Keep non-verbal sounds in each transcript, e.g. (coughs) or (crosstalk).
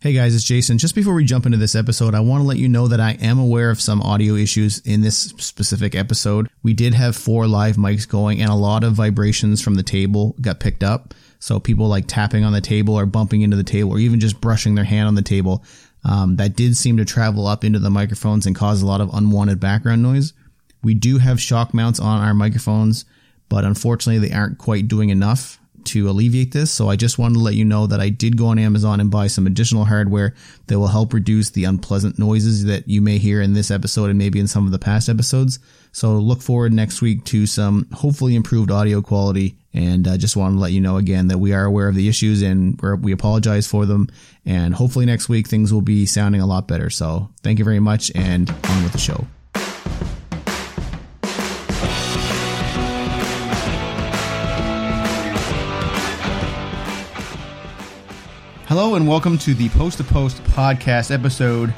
Hey guys, it's Jason. Just before we jump into this episode, I want to let you know that I am aware of some audio issues in this specific episode. We did have four live mics going and a lot of vibrations from the table got picked up. So people like tapping on the table or bumping into the table or even just brushing their hand on the table. Um, that did seem to travel up into the microphones and cause a lot of unwanted background noise. We do have shock mounts on our microphones, but unfortunately they aren't quite doing enough to alleviate this. So I just wanted to let you know that I did go on Amazon and buy some additional hardware that will help reduce the unpleasant noises that you may hear in this episode and maybe in some of the past episodes. So look forward next week to some hopefully improved audio quality. And I just wanted to let you know again that we are aware of the issues and we apologize for them. And hopefully next week things will be sounding a lot better. So thank you very much and on with the show. Hello and welcome to the Post to Post podcast episode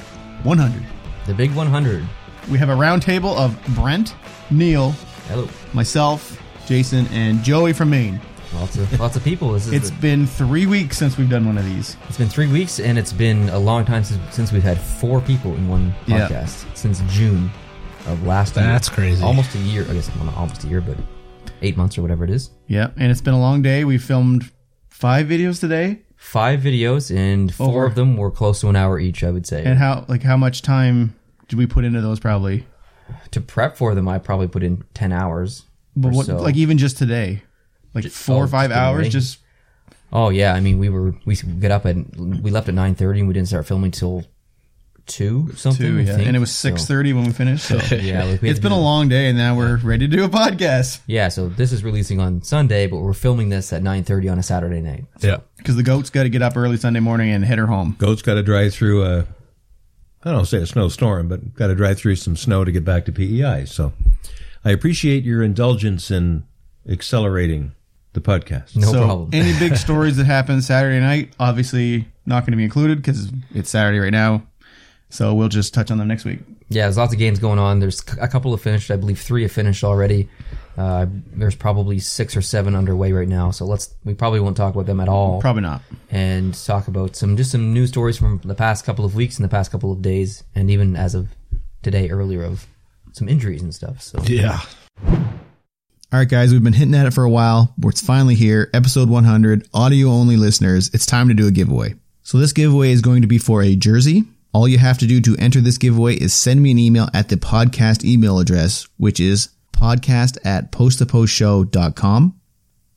100. The big 100. We have a roundtable of Brent, Neil, Hello. myself, Jason, and Joey from Maine. Lots of lots of people. This is It's the- been three weeks since we've done one of these. it's been three weeks, and it's been a long time since, since we've had four people in one Yeah. podcast since June of last year. That's crazy. Almost a year. I guess well, not almost a year, but eight months or whatever it is. Yeah, and it's been a long day. We filmed five videos today. Five videos, and four Over. of them were close to an hour each. I would say. And how like how much time did we put into those? Probably, to prep for them, I probably put in ten hours. but what, so. like even just today, like four oh, or five hours. Just Oh yeah, I mean we were we get up at we left at nine thirty and we didn't start filming till two something. two, yeah. think. And it was So, six thirty when we finished. So (laughs) yeah, like we had it's to been a long day, and now we're ready to do a podcast Yeah, so this is releasing on Sunday, but we're filming this at 9:30 on a Saturday night. Yeah. because the goat's got to get up early Sunday morning and head her home. Goat's got to drive through a, I don't say a snowstorm, but got to drive through some snow to get back to PEI. So I appreciate your indulgence in accelerating the podcast. No so problem. any big (laughs) stories that happen Saturday night, obviously not going to be included because it's Saturday right now. So we'll just touch on them next week. yeah, there's lots of games going on. There's a couple have finished. I believe three have finished already. Uh, there's probably six or seven underway right now. So let's we probably won't talk about them at all, Probably not. and talk about some just some news stories from the past couple of weeks and the past couple of days, and even as of today earlier of some injuries and stuff. So Yeah. All right, guys, we've been hitting at it for a while. It's finally here. Episode 100, audio only listeners. It's time to do a giveaway. So this giveaway is going to be for a jersey. All you have to do to enter this giveaway is send me an email at the podcast email address, which is podcast at posttoppostshow.com.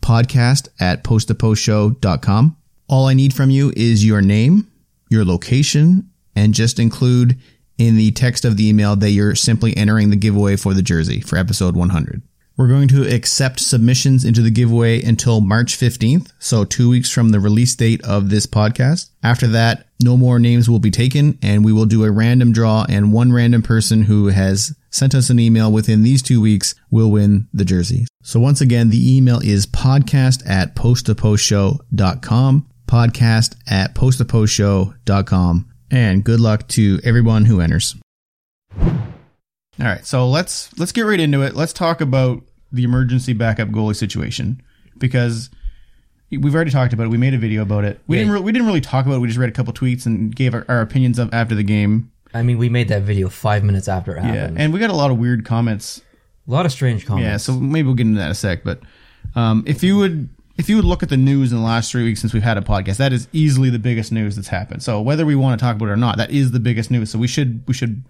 Podcast at posttoppostshow.com. All I need from you is your name, your location, and just include in the text of the email that you're simply entering the giveaway for the jersey for episode 100. We're going to accept submissions into the giveaway until March 15th, so two weeks from the release date of this podcast. After that, no more names will be taken, and we will do a random draw, and one random person who has sent us an email within these two weeks will win the jersey. So once again, the email is podcast at posttoppostshow.com, podcast at posttoppostshow.com, and good luck to everyone who enters. All right, so let's let's get right into it. Let's talk about the emergency backup goalie situation because we've already talked about it. We made a video about it. We Yeah. didn't re- we didn't really talk about it. We just read a couple tweets and gave our, our opinions of after the game. I mean, we made that video five minutes after it happened. Yeah, and we got a lot of weird comments. a lot of strange comments. Yeah, so maybe we'll get into that in a sec. But um, if you would if you would look at the news in the last three weeks since we've had a podcast, that is easily the biggest news that's happened. So whether we want to talk about it or not, that is the biggest news. So we should we should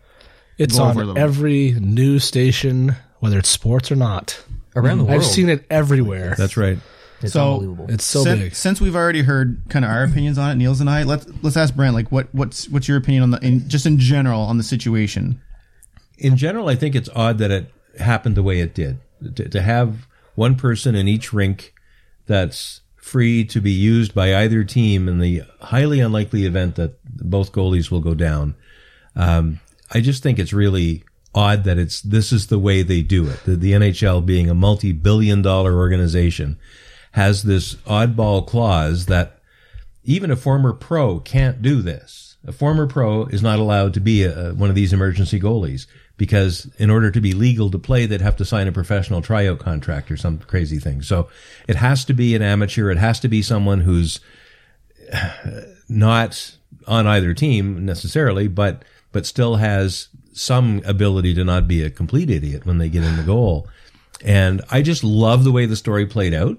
It's Go over a on little. every news station, whether it's sports or not. around the world. I've seen it everywhere. That's right. It's So- unbelievable. It's so since, big. since we've already heard kind of our opinions on it, Niels and I, let's let's ask Brent like what what's what's your opinion on the in, just in general on the situation? In general, I think it's odd that it happened the way it did. To, to have one person in each rink that's free to be used by either team in the highly unlikely event that both goalies will go down. Um, I just think it's really odd that it's this is the way they do it. The, the NHL being a multi-billion dollar organization has this oddball clause that even a former pro can't do this. A former pro is not allowed to be a, one of these emergency goalies because in order to be legal to play, they'd have to sign a professional tryout contract or some crazy thing. So it has to be an amateur. It has to be someone who's (sighs) not on either team necessarily, but but still has some ability to not be a complete idiot when they get in the goal. And I just love the way the story played out.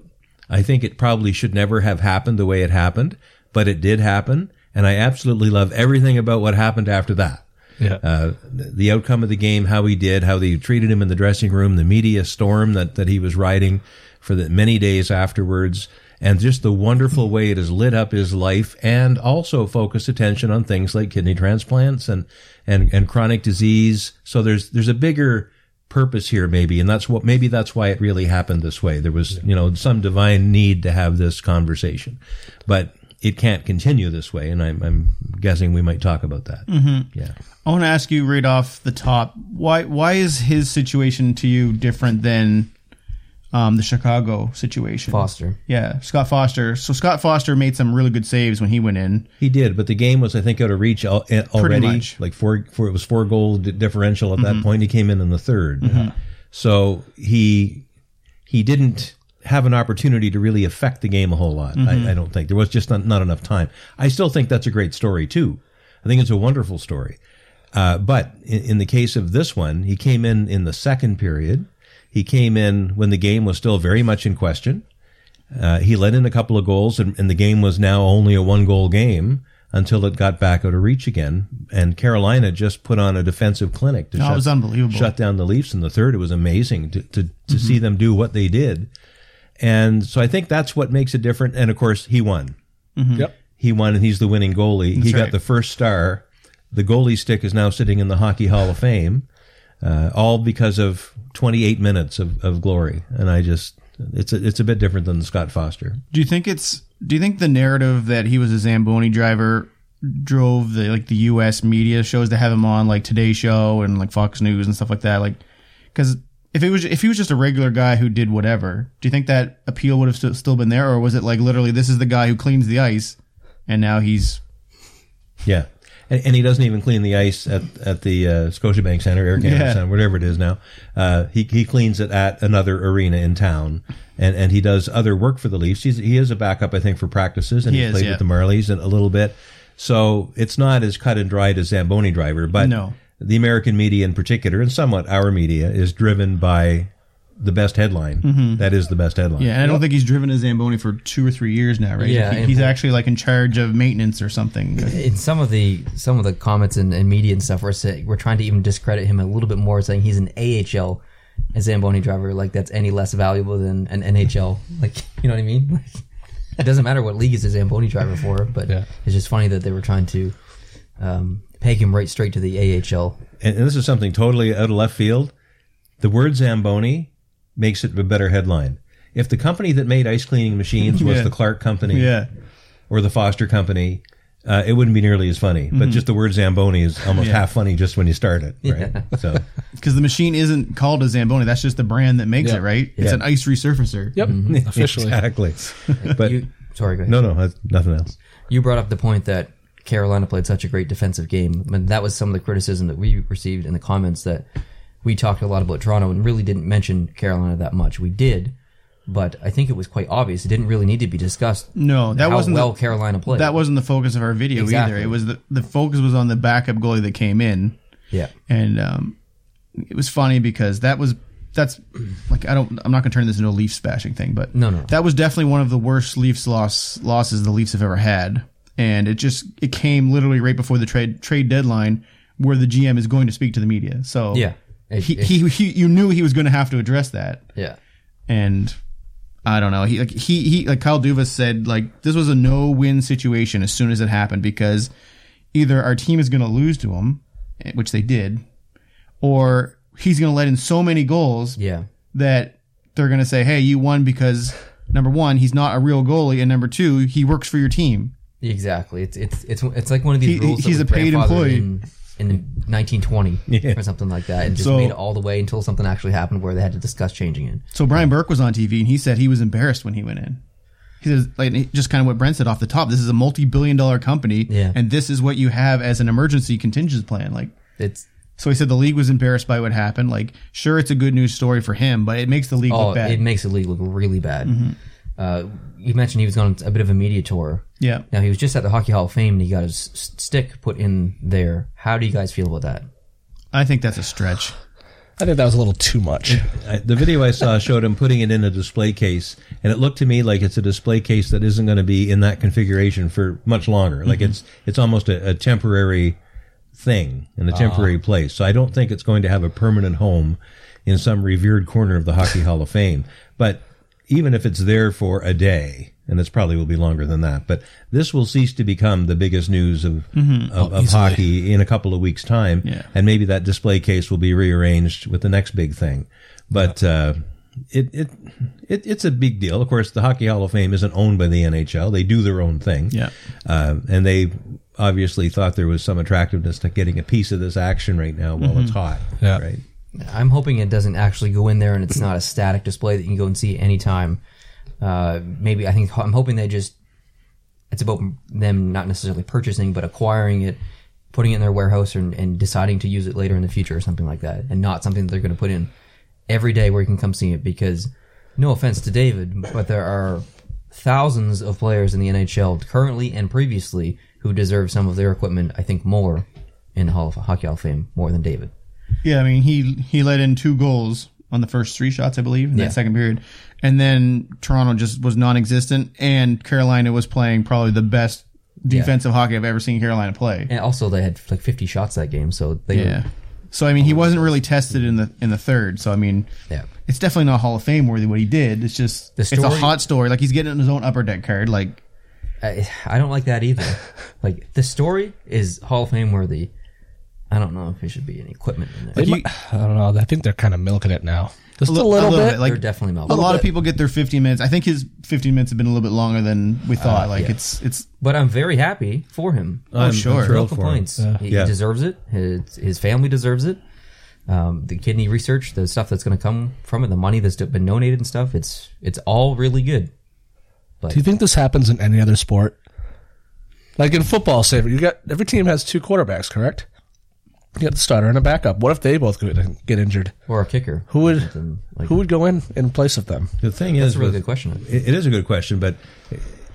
I think it probably should never have happened the way it happened, but it did happen. And I absolutely love everything about what happened after that. Yeah. Uh, the outcome of the game, how he did, how they treated him in the dressing room, the media storm that, that he was riding for the many days afterwards, and just the wonderful way it has lit up his life and also focused attention on things like kidney transplants and, and, and chronic disease. So there's, there's a bigger purpose here maybe, and that's what, maybe that's why it really happened this way. There was, you know, some divine need to have this conversation, but it can't continue this way. And I'm, I'm guessing we might talk about that. Mm-hmm. Yeah. I want to ask you right off the top why why is his situation to you different than um, the Chicago situation? Foster. Yeah, Scott Foster. So Scott Foster made some really good saves when he went in. He did, but the game was, I think, out of reach al- eh, already. Like four, four, it was four goal differential at that point. He came in in the 3rd so he he didn't have an opportunity to really affect the game a whole lot. I, I don't think there was just not, not enough time. I still think that's a great story too. I think it's a wonderful story. Uh, but in, in the case of this one, he came in in the second period. He came in when the game was still very much in question. Uh, he let in a couple of goals, and, and the game was now only a one goal game until it got back out of reach again. And Carolina just put on a defensive clinic to No, it was unbelievable. shut down the Leafs in the third. It was amazing to, to, to see them do what they did. And so I think that's what makes it different. And of course, he won. Yep. He won, and he's the winning goalie. he got the first star. The goalie stick is now sitting in the Hockey Hall of Fame, uh, all because of 28 minutes of, of glory. And I just, it's a, it's a bit different than Scott Foster. Do you think it's? Do you think the narrative that he was a Zamboni driver drove the like the U.S. media shows to have him on like Today Show and like Fox News and stuff like that? Like, because if it was if he was just a regular guy who did whatever, do you think that appeal would have st- still been there, or was it like literally this is the guy who cleans the ice, and now he's Yeah. And, and he doesn't even clean the ice at, at the uh, Scotiabank Center, Air Canada Yeah. Center, whatever it is now. Uh, he, he cleans it at another arena in town. And, and he does other work for the Leafs. He's, he is a backup, I think, for practices. And He he's is, played yeah. with the Marlies a, a little bit. So it's not as cut and dried as Zamboni driver, but No. the American media in particular, and somewhat our media, is driven by the best headline. Mm-hmm. That is the best headline. yeah. And I don't think he's driven a Zamboni for two or three years now, right? Yeah, He- and- he's actually like in charge of maintenance or something. in some of the some of the comments and, and media and stuff we're saying we're trying to even discredit him a little bit more saying he's an AHL a Zamboni driver like that's any less valuable than an NHL like (laughs) you know what I mean Like, (laughs) it doesn't matter what league he's a Zamboni driver for but Yeah. it's just funny that they were trying to um, peg him right straight to the AHL and, and this is something totally out of left field. The word Zamboni makes it a better headline. If the company that made ice cleaning machines was Yeah. the Clark Company yeah. or the Foster Company, uh, it wouldn't be nearly as funny. But just the word Zamboni is almost half funny just when you start it, right? So (laughs) Because the machine isn't called a Zamboni. That's just the brand that makes Yeah. it, right? It's Yeah. an ice resurfacer. Yep. (laughs) Officially. exactly. (laughs) But you, sorry go ahead no, no, nothing else. you brought up the point that Carolina played such a great defensive game, and that was some of the criticism that we received in the comments that we talked a lot about Toronto and really didn't mention Carolina that much. We did, but I think it was quite obvious. It didn't really need to be discussed. No, that wasn't well the, Carolina played. that wasn't the focus of our video Exactly. either. It was the the focus was on the backup goalie that came in, yeah, and um, it was funny because that was that's like I don't I'm not gonna turn this into a Leafs bashing thing, but No, no. that was definitely one of the worst Leafs loss losses the Leafs have ever had, and it just it came literally right before the trade trade deadline where the GM is going to speak to the media. So yeah, It- he, it- he, he you knew he was going to have to address that yeah. and I don't know. He like he he like Kyle Dubas said like this was a no win situation as soon as it happened because either our team is going to lose to him, eh, which they did, or he's going to let in so many goals Yeah. that they're going to say, "Hey, you won because number one, he's not a real goalie, and number two, he works for your team." Exactly. It's it's it's it's like one of these He- rules. he's a paid employee. in, in 1920 Yeah. or something like that, and just So- made it all the way until something actually happened where they had to discuss changing it. So Brian Burke was on TV and he said he was embarrassed when he went in. He says, like, just kind of what Brent said off the top. This is a multi-billion-dollar company, Yeah. and this is what you have as an emergency contingency plan. Like, It's So he said the league was embarrassed by what happened. Like, sure, it's a good news story for him, but it makes the league oh, look bad. Mm-hmm. it makes the league look really bad. Uh, you mentioned he was on a bit of a media tour. Yeah. Now he was just at the Hockey Hall of Fame and he got his stick put in there. How do you guys feel about that? I think that's a stretch. I think that was a little too much. The video I saw showed him putting it in a display case, and it looked to me like it's a display case that isn't going to be in that configuration for much longer. Like mm-hmm. it's it's almost a, a temporary thing in a ah. temporary place. So I don't think it's going to have a permanent home in some revered corner of the Hockey Hall of Fame. But even if it's there for a day, and it's probably will be longer than that, but this will cease to become the biggest news of of, of hockey in a couple of weeks' time, Yeah. and maybe that display case will be rearranged with the next big thing. But uh, it, it it it's a big deal. Of course, the Hockey Hall of Fame isn't owned by the NHL; they do their own thing. Yeah. Uh, and they obviously thought there was some attractiveness to getting a piece of this action right now while it's hot. Yeah. Right. I'm hoping it doesn't actually go in there and it's not a static display that you can go and see anytime. Uh, maybe I think I'm hoping they just it's about them not necessarily purchasing but acquiring it, putting it in their warehouse and, and deciding to use it later in the future or something like that, and not something that they're going to put in every day where you can come see it. Because no offense to David, but there are thousands of players in the NHL currently and previously who deserve some of their equipment. I think more in the Hall of Hockey Hall of Fame more than David. Yeah, I mean he he let in two goals on the first three shots, I believe, in Yeah. that second period, and then Toronto just was non-existent, and Carolina was playing probably the best defensive hockey I've ever seen Carolina play. And also, they had like 50 shots that game, so they Yeah. So I mean, he wasn't really tested in the in the third. So I mean, yeah. it's definitely not Hall of Fame worthy what he did. It's just The it's a hot story. Like he's getting his own upper deck card. Like I, I don't like that either. (laughs) like the story is Hall of Fame worthy. I don't know if there should be any equipment in there. They might- I don't know. I think they're kind of milking it now. Just a, li- little, bit. Like They're definitely milking a melting. lot of people get their 15 minutes. I think his 15 minutes have been a little bit longer than we thought. like yeah. it's it's But I'm very happy for him. I'm- I'm sure. No thrilled for him. complaints. He, Yeah. he deserves it. His, his family deserves it. Um, the kidney research, the stuff that's going to come from it, the money that's been donated and stuff, it's it's all really good. Do you think this happens in any other sport? Like in football, say you got every team has two quarterbacks, correct? You got the starter and a backup. What if they both get get injured? Or a kicker. Who would like- who would go in in place of them? The thing That's is, a really with- good question. It, it is a good question, but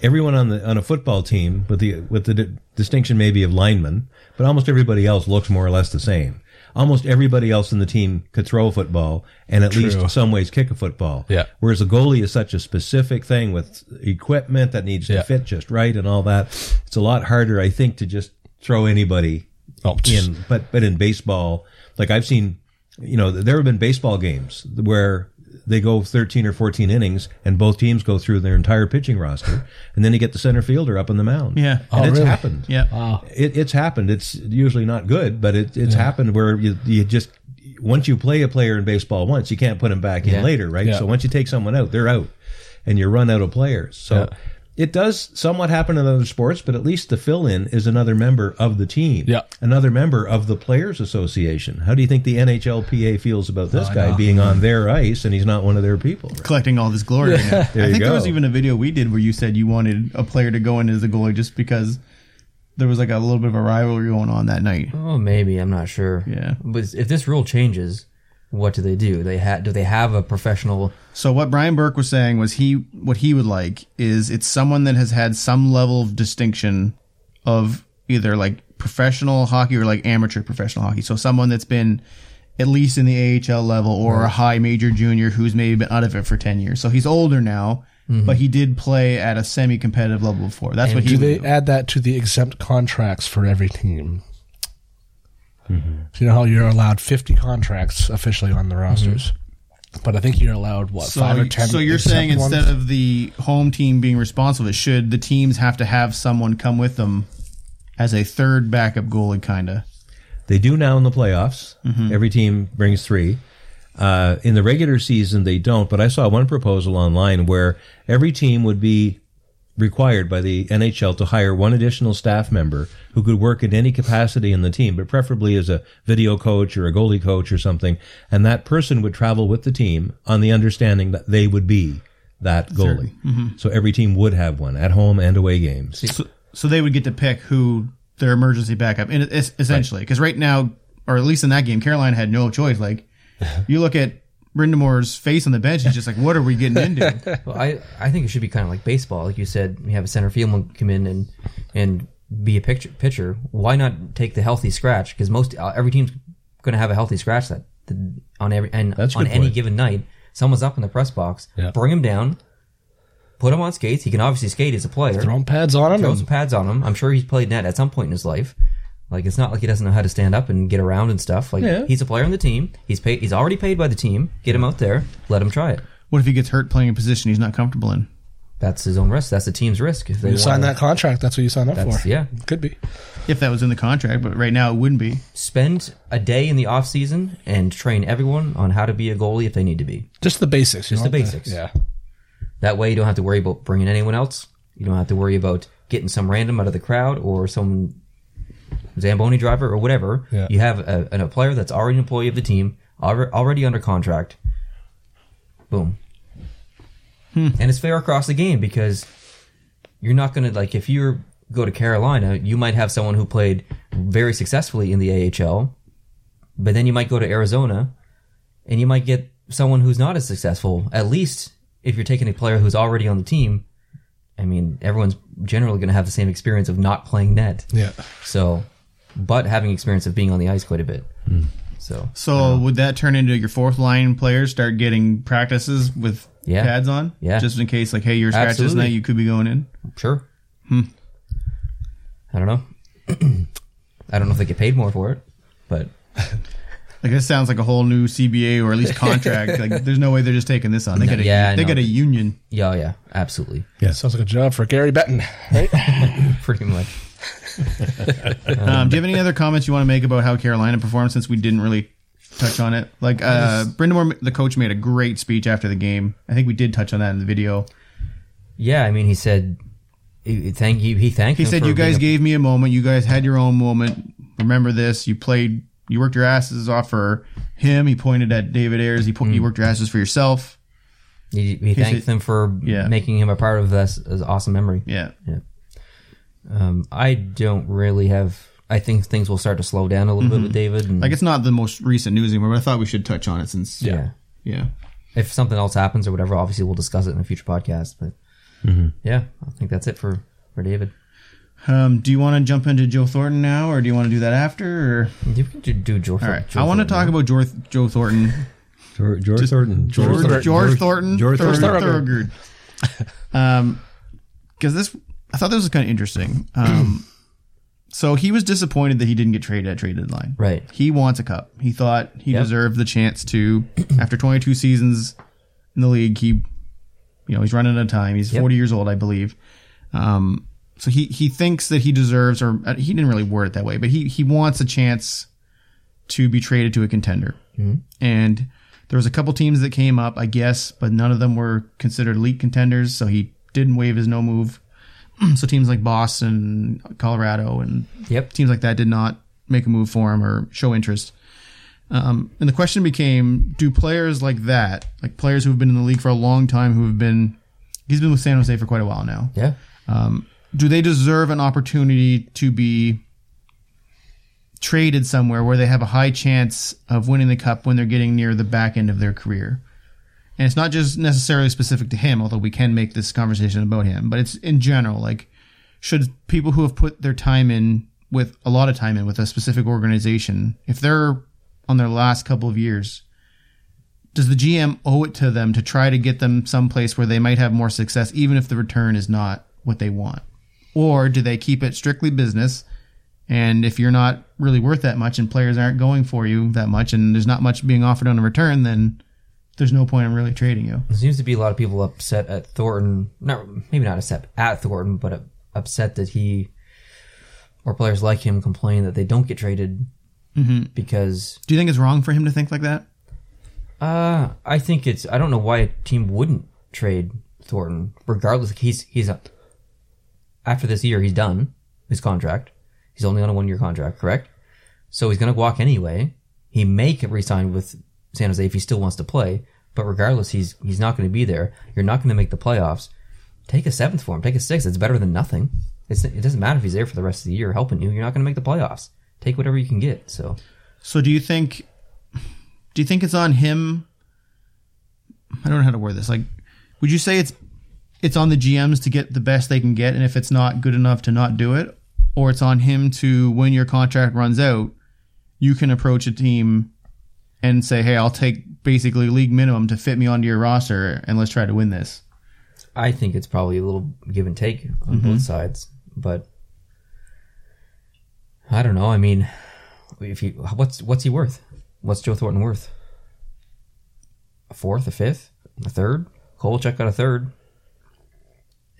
everyone on the on a football team with the with the di- distinction maybe of linemen, but almost everybody else looks more or less the same. Almost everybody else in the team could throw a football and at True. least some ways kick a football. Yeah. Whereas a goalie is such a specific thing with equipment that needs to Yeah. fit just right and all that. It's a lot harder, I think, to just throw anybody Oh, in but but in baseball like i've seen you know there have been baseball games where they go 13 or 14 innings and both teams go through their entire pitching roster (laughs) and then you get the center fielder up on the mound Yeah. and Oh, it's really? happened yeah. Wow. it, it's happened it's usually not good but it, it's happened where you, you just once you play a player in baseball once you can't put him back in Yeah. later right Yeah. so once you take someone out they're out and you run out of players so Yeah. It does somewhat happen in other sports, but at least the fill-in is another member of the team. Yeah. Another member of the Players Association. How do you think the NHLPA feels about this I guy being on their ice and he's not one of their people? right? collecting all this glory right now. (laughs) There I you think there was even a video we did where you said you wanted a player to go in as a goalie just because there was like a little bit of a rivalry going on that night. Oh, maybe I'm not sure. Yeah. But if this rule changes, what do they do? They ha- do they have a professional? So what Brian Burke was saying was he what he would like is it's someone that has had some level of distinction of either like professional hockey or like amateur professional hockey. So someone that's been at least in the AHL level or a high major junior who's maybe been out of it for 10 years. So he's older now, mm-hmm. but he did play at a semi-competitive level before. That's what he Do they do. add that to the exempt contracts for every team? Mm-hmm. So you know how you're allowed 50 contracts officially on the rosters, but I think you're allowed what So, five or ten. so you're exempt saying ones? instead of the home team being responsible, it should the teams have to have someone come with them as a third backup goalie, kind of. They do now in the playoffs. Mm-hmm. Every team brings three. Uh, in the regular season, they don't. But I saw one proposal online where every team would be required by the NHL to hire one additional staff member who could work in any capacity in the team, but preferably as a video coach or a goalie coach or something. And that person would travel with the team on the understanding that they would be that goalie. Mm-hmm. So every team would have one at home and away games. So, so they would get to pick who their emergency backup, essentially because right now, or at least in that game, Carolina had no choice. Like (laughs) you look at Brind'Amour's face on the bench, he's just like, "What are we getting into?" (laughs) Well, I, I think it should be kind of like baseball. Like you said, you have a center fielder come in and and be a pitcher. pitcher. Why not take the healthy scratch? Because most uh, every team's going to have a healthy scratch that on every and That's on any point. given night, someone's up in the press box. Yeah. Bring him down, put him on skates. He can obviously skate as a player. Throwing pads on him. Throw some pads on him. I'm sure he's played net at some point in his life. Like it's not like he doesn't know how to stand up and get around and stuff. Like Yeah. he's a player on the team. He's paid. He's already paid by the team. Get him out there. Let him try it. What if he gets hurt playing a position he's not comfortable in? That's his own risk. That's the team's risk. If they You sign that contract. That's what you signed up That's- for. yeah. Could be. If that was in the contract, but right now it wouldn't be. Spend a day in the off season and train everyone on how to be a goalie if they need to be. Just the basics. you Just know? the basics. Yeah. That way, you don't have to worry about bringing anyone else. You don't have to worry about getting some random out of the crowd or some Zamboni driver or whatever. Yeah. You have a, a player that's already an employee of the team, already under contract. Boom. Hmm. And it's fair across the game because you're not going to, like, if you go to Carolina, you might have someone who played very successfully in the AHL, but then you might go to Arizona and you might get someone who's not as successful. At least if you're taking a player who's already on the team, I mean, everyone's generally going to have the same experience of not playing net. Yeah. So, but having experience of being on the ice quite a bit. Hmm. So, So would that turn into your fourth line players start getting practices with Yeah. pads on? Yeah. Just in case, like, hey, you're scratched this night, you could be going in. sure. Hmm. I don't know. (clears throat) I don't know if they get paid more for it, but (laughs) Like this sounds like a whole new CBA or at least contract. (laughs) like there's no way they're just taking this on. They No, got a yeah, they know. got a union. yeah, yeah, absolutely. Yeah, sounds like a job for Gary Bettman, right? (laughs) Pretty much. (laughs) Um, do you have any other comments you want to make about how Carolina performed since we didn't really touch on it? Like uh Brind'Amour, the coach, made a great speech after the game. I think we did touch on that in the video. Yeah, I mean, he said, he, he thank you. He thanked. He said you guys a- gave me a moment. You guys had your own moment. Remember this. You played. You worked your asses off for him. He pointed at David Ayres. He po- Mm. you worked your asses for yourself. He, he thanked them for Yeah. making him a part of this, this awesome memory. Yeah. Um, I don't really have. I think things will start to slow down a little bit with David. And, Like it's not the most recent news anymore, but I thought we should touch on it since. yeah. Yeah. If something else happens or whatever, obviously we'll discuss it in a future podcast. But yeah, I think that's it for for David. Um, do you want to jump into Joe Thornton now, or do you want to do that after? Or You can do, do Joe. all right, I want to talk about (laughs) George, Joe Thornton. George, George Thornton. George, Thornton. George, Thornton. George Thor- Thornton. Thorogood. um, because this, I thought this was kind of interesting. Um, (clears throat) so he was disappointed that he didn't get traded at trade deadline. Right. He wants a cup. He thought he Yep. deserved the chance to. (clears throat) After 22 seasons in the league, he, you know, he's running out of time. He's Yep. 40 years old, I believe. Um, so he he thinks that he deserves, or uh, he didn't really word it that way, but he he wants a chance to be traded to a contender. And there was a couple teams that came up, I guess, but none of them were considered elite contenders. So he didn't waive his no move. (clears throat) so teams like Boston, Colorado, and Yep. teams like that did not make a move for him or show interest. Um, and the question became: Do players like that, like players who have been in the league for a long time, who have been, he's been with San Jose for quite a while now, Yeah. Do they deserve an opportunity to be traded somewhere where they have a high chance of winning the cup when they're getting near the back end of their career? And it's not just necessarily specific to him, although we can make this conversation about him, but it's in general. Like, should people who have put their time in with a lot of time in with a specific organization, if they're on their last couple of years, does the GM owe it to them to try to get them someplace where they might have more success, even if the return is not what they want? Or do they keep it strictly business? And if you're not really worth that much and players aren't going for you that much and there's not much being offered on a return, then there's no point in really trading you. There seems to be a lot of people upset at Thornton. Not maybe not upset at Thornton, but upset that he or players like him complain that they don't get traded because Do you think it's wrong for him to think like that? uh, I think it's I don't know why a team wouldn't trade Thornton regardless. He's he's a, after this year he's done his contract. He's only on a one year contract, correct? So he's going to walk anyway. He may get re-signed with San Jose if he still wants to play, but regardless, he's he's not going to be there. You're not going to make the playoffs. Take a seventh for him. Take a sixth. It's better than nothing. It's, it doesn't matter if he's there for the rest of the year helping you. You're not going to make the playoffs. Take whatever you can get. So So do you think do you think it's on him I don't know how to word this. Like, would you say it's it's on the GMs to get the best they can get, and if it's not good enough to not do it, or it's on him to when your contract runs out, you can approach a team and say, "Hey, I'll take basically league minimum to fit me onto your roster, and let's try to win this." I think it's probably a little give and take on Mm-hmm. both sides, but I don't know. I mean, if you what's what's he worth? What's Joe Thornton worth? A fourth, a fifth, a third? Kovalchuk got a third.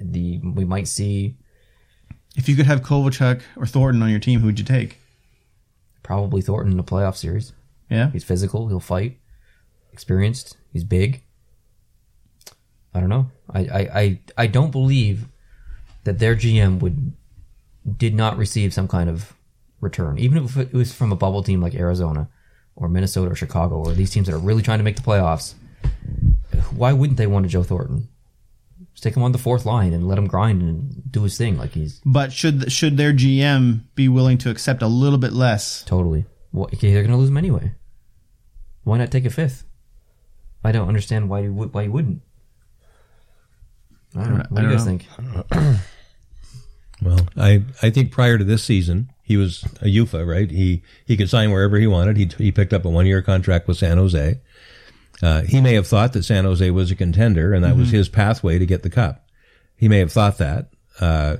The we might see If you could have Kovalchuk or Thornton on your team, who would you take? probably Thornton in a playoff series. Yeah, He's physical. He'll fight. Experienced. He's big. I don't know. I, I, I, I don't believe that their GM would did not receive some kind of return, even if it was from a bubble team like Arizona or Minnesota or Chicago or these teams that are really trying to make the playoffs. Why wouldn't they want a Joe Thornton? Stick him on the fourth line and let him grind and do his thing like he's but should should their GM be willing to accept a little bit less? totally. Well, okay, they're going to lose him anyway. Why not take a fifth? I don't understand why you would, why you wouldn't. I don't know. What I do you don't guys know. think? (coughs) Well, I, I think prior to this season, he was a UFA, right? He he could sign wherever he wanted. He he picked up a one year contract with San Jose. Uh, he may have thought that San Jose was a contender, and that was his pathway to get the cup. He may have thought that. Uh,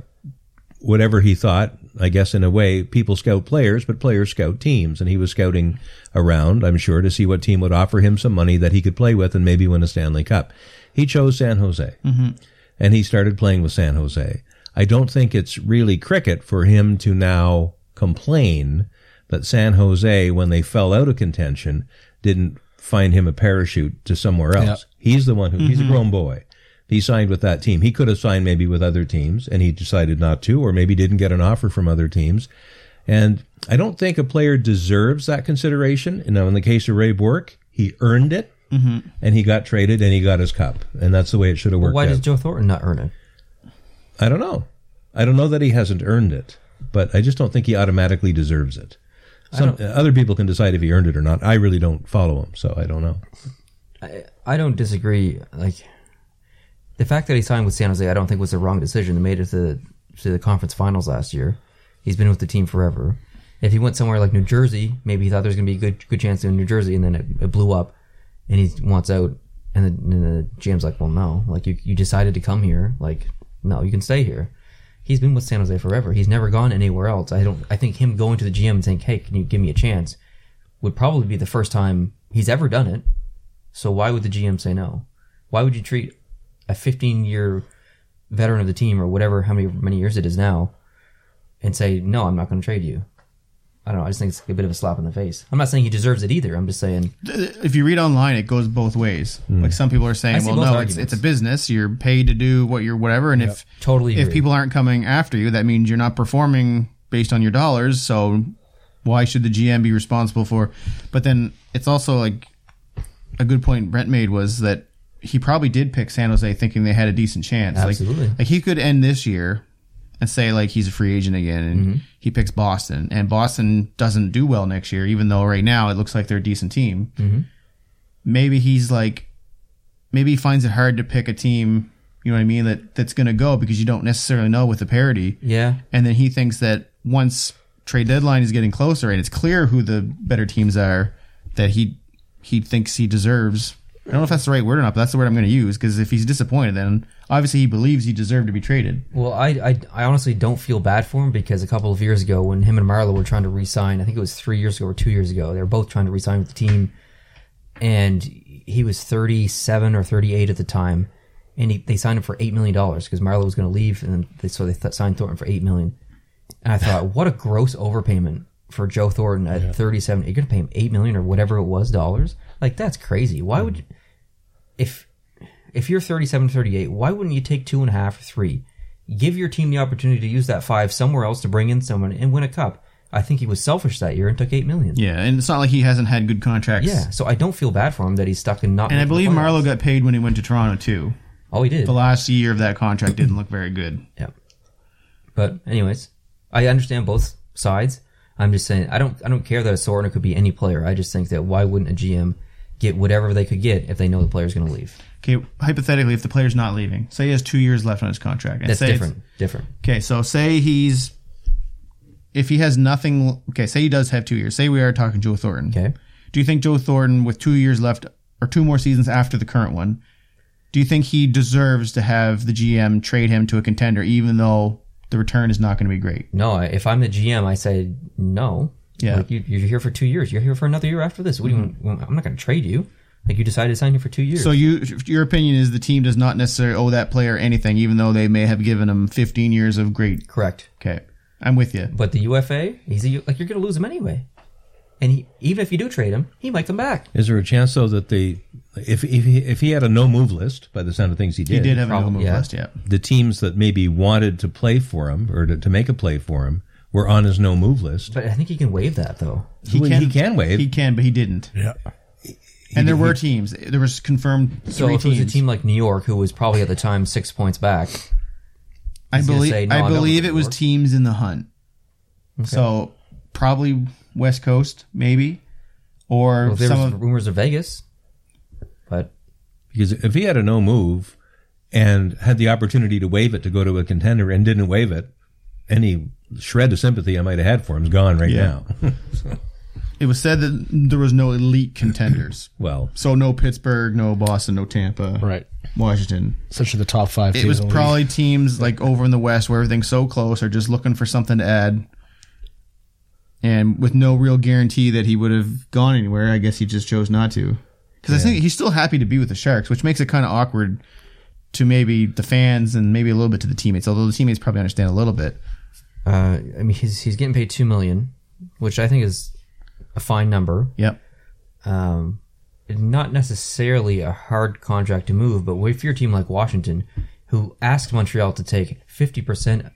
whatever he thought, I guess in a way, people scout players, but players scout teams, and he was scouting around, I'm sure, to see what team would offer him some money that he could play with and maybe win a Stanley Cup. He chose San Jose, and he started playing with San Jose. I don't think it's really cricket for him to now complain that San Jose, when they fell out of contention, didn't find him a parachute to somewhere else. He's the one who, he's a mm-hmm. grown boy. He signed with that team. He could have signed maybe with other teams and he decided not to, or maybe didn't get an offer from other teams. And I don't think a player deserves that consideration. You know, in the case of Ray Bourque, he earned it mm-hmm. and he got traded and he got his cup. And that's the way it should have worked Why out. does Joe Thornton not earn it? I don't know. I don't know that he hasn't earned it, but I just don't think he automatically deserves it. Some other people can decide if he earned it or not. I really don't follow him, so I don't know. I, I don't disagree. Like the fact that he signed with San Jose, I don't think was the wrong decision. They made it to the, to the conference finals last year. He's been with the team forever. If he went somewhere like New Jersey, maybe he thought there was going to be a good good chance in New Jersey, and then it, it blew up, and he wants out. And the, and the GM's like, well, no, like you you decided to come here, like no, you can stay here. He's been with San Jose forever. He's never gone anywhere else. I don't. I think him going to the GM and saying, "Hey, can you give me a chance?" would probably be the first time he's ever done it. So why would the GM say no? Why would you treat a 15 year veteran of the team or whatever, how many many years it is now, and say no, I'm not going to trade you? I don't know. I just think it's a bit of a slap in the face. I'm not saying he deserves it either. I'm just saying if you read online, it goes both ways. Hmm. Like some people are I saying, see well, both no, it's, arguments. it's a business. You're paid to do what you're whatever, and if totally. if agree. people aren't coming after you, that means you're not performing based on your dollars. So why should the GM be responsible for? But then it's also like a good point Brent made was that he probably did pick San Jose thinking they had a decent chance. Absolutely. Like, like he could end this year and say like he's a free agent again, and Mm-hmm. he picks Boston, and Boston doesn't do well next year, even though right now it looks like they're a decent team. Mm-hmm. Maybe he's like, maybe he finds it hard to pick a team. You know what I mean? That that's going to go because you don't necessarily know with the parity. yeah, And then he thinks that once trade deadline is getting closer and it's clear who the better teams are, that he he thinks he deserves. I don't know if that's the right word or not, but that's the word I'm going to use because if he's disappointed, then obviously he believes he deserved to be traded. Well, I, I I honestly don't feel bad for him because a couple of years ago, when him and Marleau were trying to re-sign, I think it was three years ago or two years ago, they were both trying to re-sign with the team, and he was 37 or 38 at the time, and he, they signed him for eight million dollars because Marleau was going to leave, and they, so they th- signed Thornton for eight million. And I thought, (laughs) what a gross overpayment for Joe Thornton at 37. You're going to pay him eight million or whatever it was dollars. Like that's crazy. Why would mm. you, if if you're 37 38 why wouldn't you take two and a half or three give your team the opportunity to use that five somewhere else to bring in someone and win a cup i think he was selfish that year and took eight million Yeah, and it's not like he hasn't had good contracts. yeah so i don't feel bad for him that he's stuck in not And I believe Marleau got paid when he went to Toronto too. oh he did The last year of that contract didn't look very good. yeah but anyways i understand both sides i'm just saying i don't i don't care that a Sorna could be any player i just think that why wouldn't a gm get whatever they could get if they know the player's going to leave. Okay, hypothetically, if the player's not leaving, say he has two years left on his contract, and That's say different. Different. Okay, so say he's if he has nothing. Okay, say he does have two years. Say we are talking Joe Thornton. Okay. Do you think Joe Thornton, with two years left or two more seasons after the current one, do you think he deserves to have the GM trade him to a contender, even though the return is not going to be great? No, if I'm the GM, I say no. Yeah. Like you, you're here for two years. You're here for another year after this. What do you? Mm-hmm. want- I'm not going to trade you. Like you decided to sign here for two years. So you, your opinion is the team does not necessarily owe that player anything, even though they may have given him 15 years of great. correct. Okay, I'm with you. But the UFA, he's a, like you're going to lose him anyway. And he, even if you do trade him, he might come back. Is there a chance though that they, if if he, if he had a no move list by the sound of things he did, He did have a no move yeah. list, yeah. the teams that maybe wanted to play for him or to, to make a play for him were on his no move list. But I think he can waive that though. He, can. he can waive. He can, but he didn't. Yeah. And there were teams. There was confirmed So three if it was a team like New York, who was probably at the time six points back, I believe say, "No, I believe it was York." teams in the hunt. So probably West Coast, maybe, or well, there some was of rumors of Vegas. But Because if he had a no move and had the opportunity to waive it to go to a contender and didn't waive it, any shred of sympathy I might have had for him is gone right Yeah. now. (laughs) it was said that there was no elite contenders. (clears throat) well, So no Pittsburgh, no Boston, no Tampa, Right. Washington. Such are the top five It was in the league. probably teams like over in the West where everything's so close, are just looking for something to add, and with no real guarantee that he would have gone anywhere. I guess he just chose not to, because I think he's still happy to be with the Sharks, which makes it kind of awkward to maybe the fans and maybe a little bit to the teammates. Although the teammates probably understand a little bit. uh, I mean, he's he's getting paid two million, which I think is a fine number. Yep. Um, not necessarily a hard contract to move, but if you're a team like Washington, who asked Montreal to take fifty percent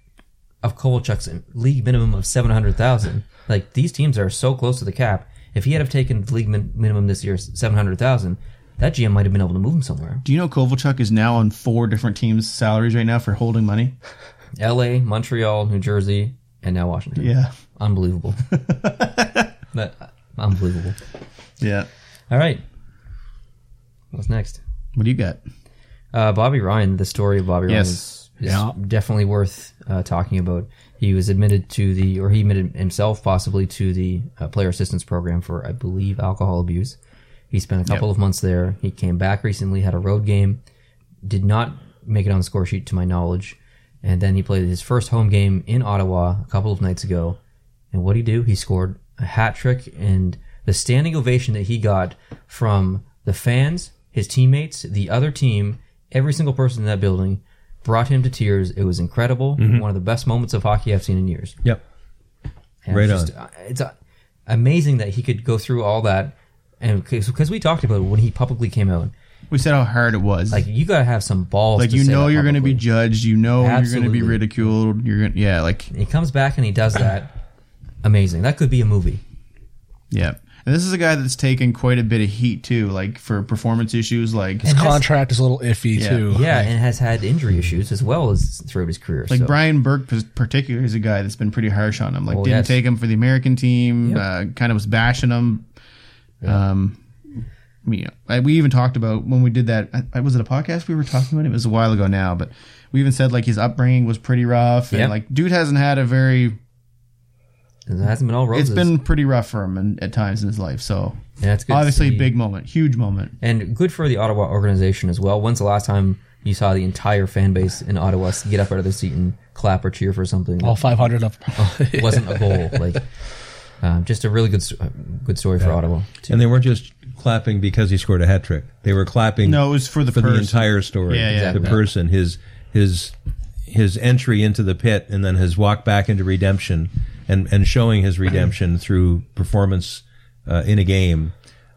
of Kovalchuk's league minimum of seven hundred thousand, like these teams are so close to the cap. If he had have taken the league min- minimum this year, seven hundred thousand, that GM might have been able to move him somewhere. Do you know Kovalchuk is now on four different teams' salaries right now for holding money? (laughs) L.A., Montreal, New Jersey, and now Washington. Yeah. Unbelievable. (laughs) but uh, unbelievable. Yeah. All right. What's next? What do you got? Uh, Bobby Ryan, the story of Bobby Yes. Ryan is Yeah. definitely worth uh, talking about. He was admitted to the, or he admitted himself possibly to the uh, player assistance program for, I believe, alcohol abuse. He spent a couple of months there. He came back recently, had a road game, did not make it on the score sheet to my knowledge, and then he played his first home game in Ottawa a couple of nights ago. And what did he do? He scored a hat trick, and the standing ovation that he got from the fans, his teammates, the other team, every single person in that building brought him to tears. It was incredible. One of the best moments of hockey I've seen in years. yep. And Right it's just, uh, It's uh, amazing that he could go through all that, and because we talked about it when he publicly came out, We said how hard it was. like you gotta have some balls. like you know you're going to be judged. You know you're going to be ridiculed. You're to yeah, like He comes back and he does that. (clears throat) Amazing. That could be a movie. yeah. And this is a guy that's taken quite a bit of heat too, like for performance issues, like His contract is a little iffy Yeah. too. Yeah, and has had injury issues as well as throughout his career. like so. Brian Burke, pos- particularly, is a guy that's been pretty harsh on him. Like Oh, didn't yes. take him for the American team. Yep. Uh, kind of was bashing him. Um, I mean, I, we even talked about when we did that. I, was it a podcast we were talking about? It was a while ago now, but we even said like his upbringing was pretty rough, and Yep. like dude hasn't had a very. It hasn't been all roses. It's been pretty rough for him in, at times in his life. So And that's good obviously, see. big moment, huge moment. and good for the Ottawa organization as well. When's the last time you saw the entire fan base in Ottawa get up out of their seat and clap or cheer for something All 500 of them wasn't a goal? (laughs) Like, um, just a really good, good story for Ottawa. too. And they weren't just clapping because he scored a hat trick. They were clapping No, it was for the for the entire story. Yeah, yeah. The person, his his his entry into the pit, and then his walk back into redemption, and and showing his redemption (clears throat) through performance uh, in a game.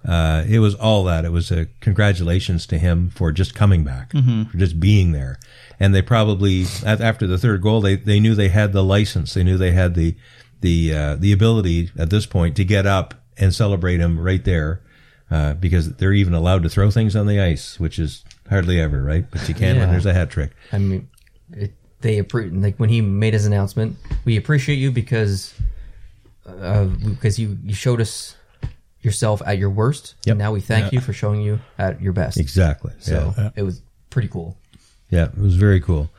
Uh, it was all that. It was a congratulations to him for just coming back, for just being there. And they probably after the third goal, they they knew they had the license. They knew they had the the uh, the ability at this point to get up and celebrate him right there uh, because they're even allowed to throw things on the ice, which is hardly ever, right? But you can when there's a hat trick. I mean, it, they appre- like when he made his announcement. We appreciate you because uh, because you you showed us yourself at your worst. Yep. And now we thank you for showing you at your best. Exactly. So yeah. it was pretty cool. Yeah, it was very cool.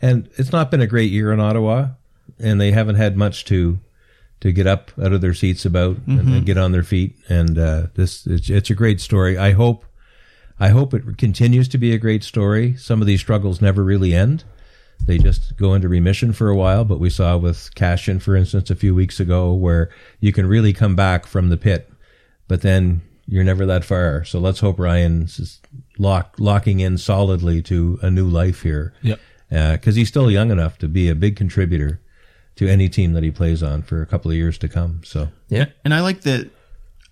And it's not been a great year in Ottawa, and they haven't had much to to get up out of their seats about and, and get on their feet. And uh, this it's, it's a great story. I hope I hope it continues to be a great story. Some of these struggles never really end. They just go into remission for a while, but we saw with Cashin, for instance, a few weeks ago, where you can really come back from the pit, but then you're never that far. So let's hope Ryan's lock, locking in solidly to a new life here. Yep. Uh, because he's still young enough to be a big contributor to any team that he plays on for a couple of years to come. So Yeah. And I like that.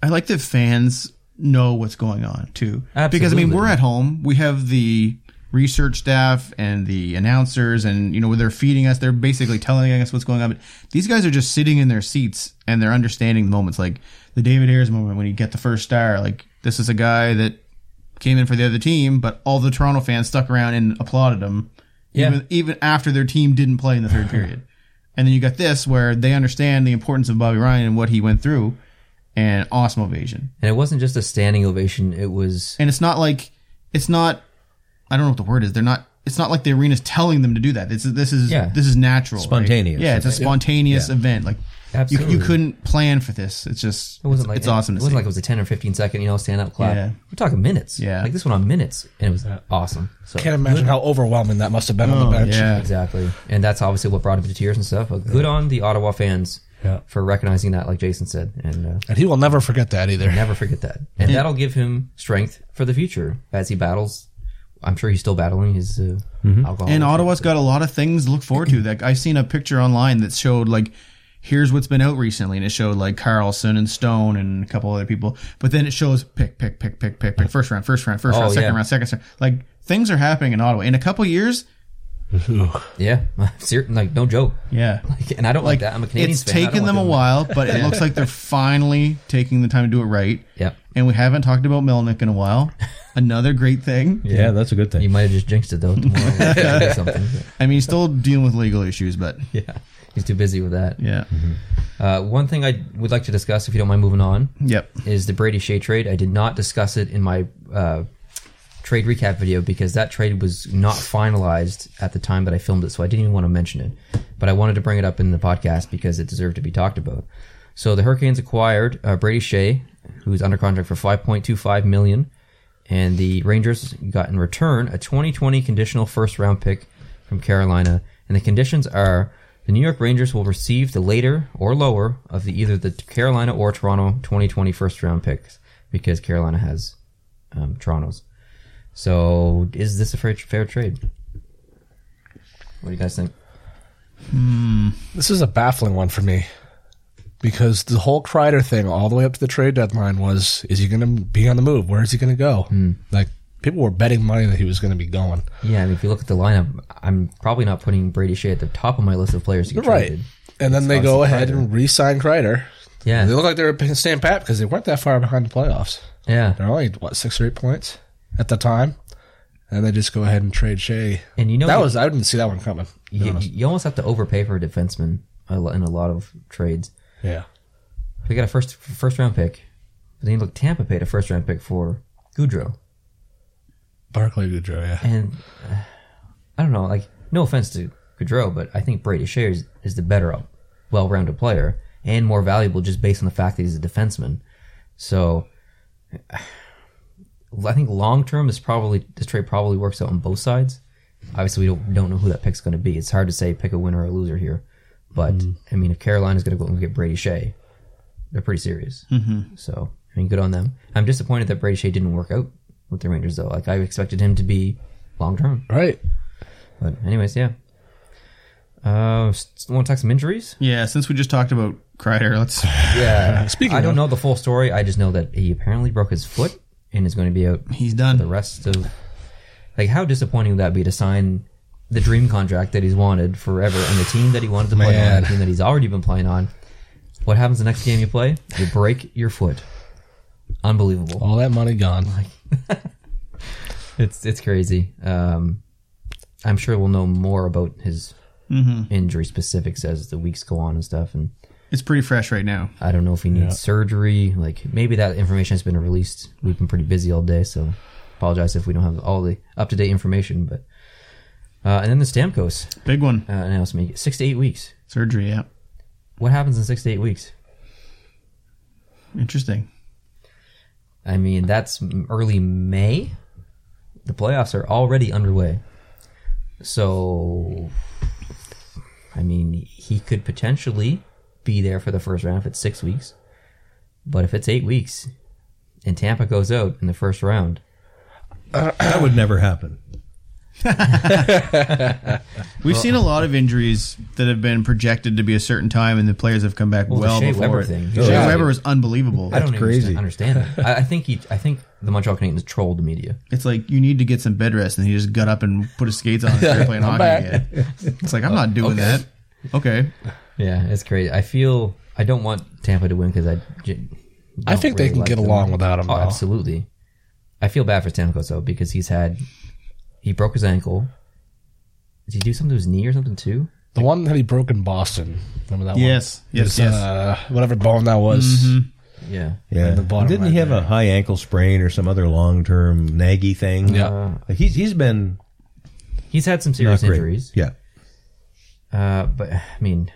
I like that fans know what's going on too. Because I mean, we're at home. We have the research staff and the announcers, and you know, they're feeding us. They're basically telling us what's going on. But these guys are just sitting in their seats and they're understanding the moments, like the David Ayres moment when he get the first star. Like this is a guy that came in for the other team, but all the Toronto fans stuck around and applauded him, Yeah. even even after their team didn't play in the third period. And then you got this where they understand the importance of Bobby Ryan and what he went through, and awesome ovation. And it wasn't just a standing ovation. It was And it's not like it's not. I don't know what the word is. They're not. It's not like the arena's telling them to do that. It's this is Yeah. this is natural, right? Spontaneous. Yeah, it's a spontaneous event. Like you, Absolutely. you couldn't plan for this. It's just It wasn't like it's awesome It to wasn't see. like it was a ten or fifteen second, you know, stand up clap. Yeah. We're talking minutes. Yeah. like this went on minutes, and it was awesome. So Can't imagine how overwhelming that must have been on the bench. Oh, yeah. exactly, and that's obviously what brought him to tears and stuff. But good on the Ottawa fans Yeah. for recognizing that, like Jason said, and uh, And he will never forget that either. never forget that. And that'll give him strength for the future as he battles. I'm sure he's still battling his uh, alcohol. And Ottawa's got a lot of things to look forward to. Like I've seen a picture online that showed like here's what's been out recently, and it showed like Karlsson and Stone and a couple other people. But then it shows pick, pick, pick, pick, pick, pick, first round, first round, first Oh, round, second yeah. round, second round. Like things are happening in Ottawa. In a couple years, yeah, (laughs) Ser- like no joke. yeah. And I don't like, that. I'm a Canadian It's fan. I don't taken like them a while, but it (laughs) looks like they're finally taking the time to do it right. Yeah, And we haven't talked about Melnyk in a while. (laughs) Another great thing. yeah, that's a good thing. You might have just jinxed it though. Tomorrow, we'll say something. I mean, he's still dealing with legal issues, but Yeah, he's too busy with that. yeah. Uh, one thing I would like to discuss, if you don't mind moving on, Yep. is the Brady Skjei trade. I did not discuss it in my uh, trade recap video because that trade was not finalized at the time that I filmed it, so I didn't even want to mention it. But I wanted to bring it up in the podcast because it deserved to be talked about. So the Hurricanes acquired uh, Brady Skjei, who's under contract for 5.25 million, and the Rangers got in return a 2020 conditional first round pick from Carolina. And the conditions are the New York Rangers will receive the later or lower of the either the Carolina or Toronto 2020 first round picks because Carolina has um, Toronto's. So is this a fair, fair trade? What do you guys think? Hmm. This is a baffling one for me because the whole Kreider thing, all the way up to the trade deadline, was is he going to be on the move? Where is he going to go? Hmm. Like people were betting money that he was going to be going. Yeah, I mean, if you look at the lineup, I'm probably not putting Brady Skjei at the top of my list of players to get Right. traded. And then they go obviously ahead Kreider. and re-sign Kreider. Yeah, They look like they were staying pat because they weren't that far behind the playoffs. yeah. They're only what six or eight points at the time, and they just go ahead and trade Skjei. And you know that you- was I didn't see that one coming. You, you almost have to overpay for a defenseman in a lot of trades. yeah, We got a first first round pick, but then you look Tampa paid a first round pick for Goodrow, Barclay Goodrow. Yeah, and uh, I don't know. Like, no offense to Goodrow, but I think Brady Skjei is, is the better, well rounded player and more valuable just based on the fact that he's a defenseman. So, I think long term, this probably this trade probably works out on both sides. Obviously, we don't, don't know who that pick's going to be. It's hard to say pick a winner or a loser here. But I mean, if Carolina's going to go and get Brady Skjei, they're pretty serious. Mm-hmm. So I mean, good on them. I'm disappointed that Brady Skjei didn't work out with the Rangers though. Like I expected him to be long term. right. But anyways, yeah. Uh, want to talk some injuries? Yeah. Since we just talked about Kreider, let's. (laughs) Yeah. (laughs) Speaking I don't of- know the full story. I just know that he apparently broke his foot and is going to be out He's done the rest of. Like, how disappointing would that be to sign the dream contract that he's wanted forever and the team that he wanted to play on, the team that he's already been playing on? What happens the next game you play? You break your foot. Unbelievable. All that money gone. (laughs) It's it's crazy. Um, I'm sure we'll know more about his injury specifics as the weeks go on and stuff. And It's pretty fresh right now. I don't know if he needs surgery. Like maybe that information has been released. We've been pretty busy all day, so apologize if we don't have all the up to date information. But uh, and then the Stamkos Big one. uh, announcement: six to eight weeks. Surgery, yeah. What happens in six to eight weeks? Interesting. I mean, that's early May. The playoffs are already underway. So, I mean, he could potentially be there for the first round if it's six weeks. But if it's eight weeks and Tampa goes out in the first round, That would never happen. (laughs) We've seen a lot of injuries that have been projected to be a certain time, and the players have come back Well, the well Shea before Weber it. thing. Shea Yeah. Weber was unbelievable. I don't even crazy. understand it. I, I think he, I think the Montreal Canadiens trolled the media. It's like you need to get some bed rest, and he just got up and put his skates on and started playing (laughs) hockey back. again. It's like I'm not doing that. Okay, Yeah, it's crazy. I feel I don't want Tampa to win because I. j- I don't think they can like get them. along without him. Oh, absolutely. I feel bad for Stamkos though because he's had he broke his ankle. Did he do something to his knee or something too? The one that he broke in Boston. Remember that Yes. one? Yes, His, yes. Uh, whatever bone that was. Yeah. Yeah. the bottom Didn't right he have there. a high ankle sprain or some other long term naggy thing? Yeah. Like, he's he's been He's had some serious injuries. Yeah. Uh, but I mean,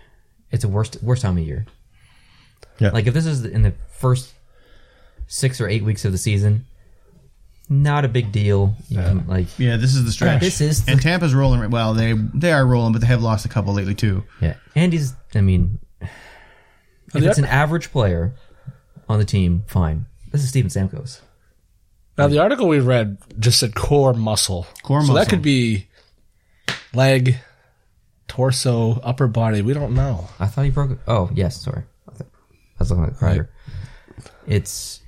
it's a worst worst time of year. Yeah. Like if this is in the first six or eight weeks of the season, not a big deal. You can, like yeah, this is the stretch. This is the- and Tampa's rolling. Well, they they are rolling, but they have lost a couple lately too. yeah, Andy's. I mean, if it's an average player on the team, fine. This is Steven Stamkos. Now the article we read just said core muscle. Core so muscle. that could be leg, torso, upper body. We don't know. I thought he broke. Oh yes, sorry. I was looking at the Kreider. It's.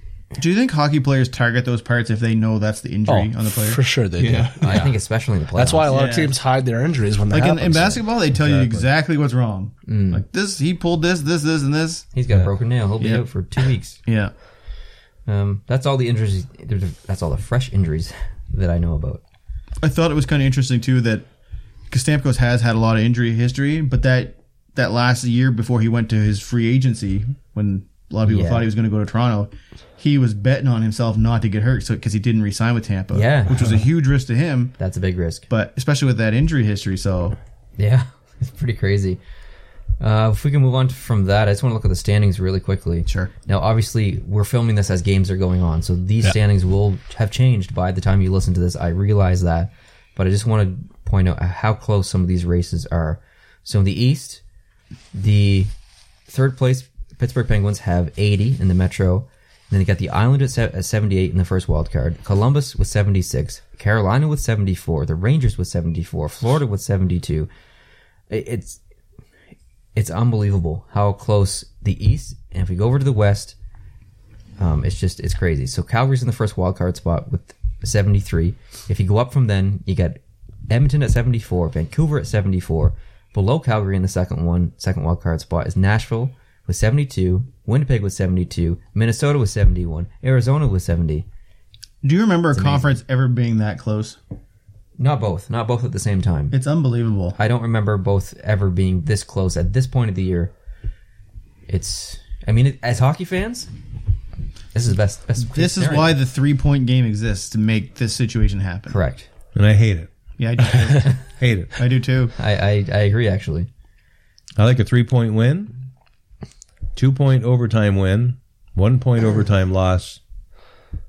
Do you think hockey players target those parts if they know that's the injury on the player? Oh, for sure they Yeah. do. I think especially in the playoffs. That's why a lot Yeah. of teams hide their injuries when they Like in, in basketball, they tell you exactly what's wrong. Mm. Like this, he pulled this, this, this, and this. he's got a broken nail. He'll be Yeah. out for two weeks. Yeah, Um, that's all the injuries. That's all the fresh injuries (laughs) that I know about. I thought it was kind of interesting too that because Stamkos has had a lot of injury history, but that that last year before he went to his free agency, when a lot of people Yeah. thought he was going to go to Toronto, he was betting on himself not to get hurt, so because he didn't re-sign with Tampa, Yeah. which was a huge risk to him. That's a big risk. But especially with that injury history, so Yeah, (laughs) it's pretty crazy. Uh, if we can move on to- from that, I just want to look at the standings really quickly. Sure. Now, obviously, we're filming this as games are going on, so these standings will have changed by the time you listen to this. I realize that, but I just want to point out how close some of these races are. So in the East, the third place Pittsburgh Penguins have 80 in the Metro. And then you got the Islanders at 78 in the first wild card. Columbus with 76. Carolina with 74. The Rangers with 74. Florida with 72. It's it's unbelievable how close the East and if we go over to the West, um, it's just it's crazy. So Calgary's in the first wild card spot with 73. If you go up from then, you get Edmonton at 74, Vancouver at 74. Below Calgary in the second one, second wild card spot is Nashville with 72, Winnipeg with 72, Minnesota with 71, Arizona with 70. do you remember a conference ever being that close? Not both, not both at the same time. It's unbelievable. I don't remember both ever being this close at this point of the year. It's, I mean, as hockey fans, this is the best. best This is why the three-point game exists to make this situation happen. correct. And I hate it. Yeah, I do too. (laughs) Hate it. I do too. I, I I agree actually. I like a three point win, two point overtime win, one point overtime loss,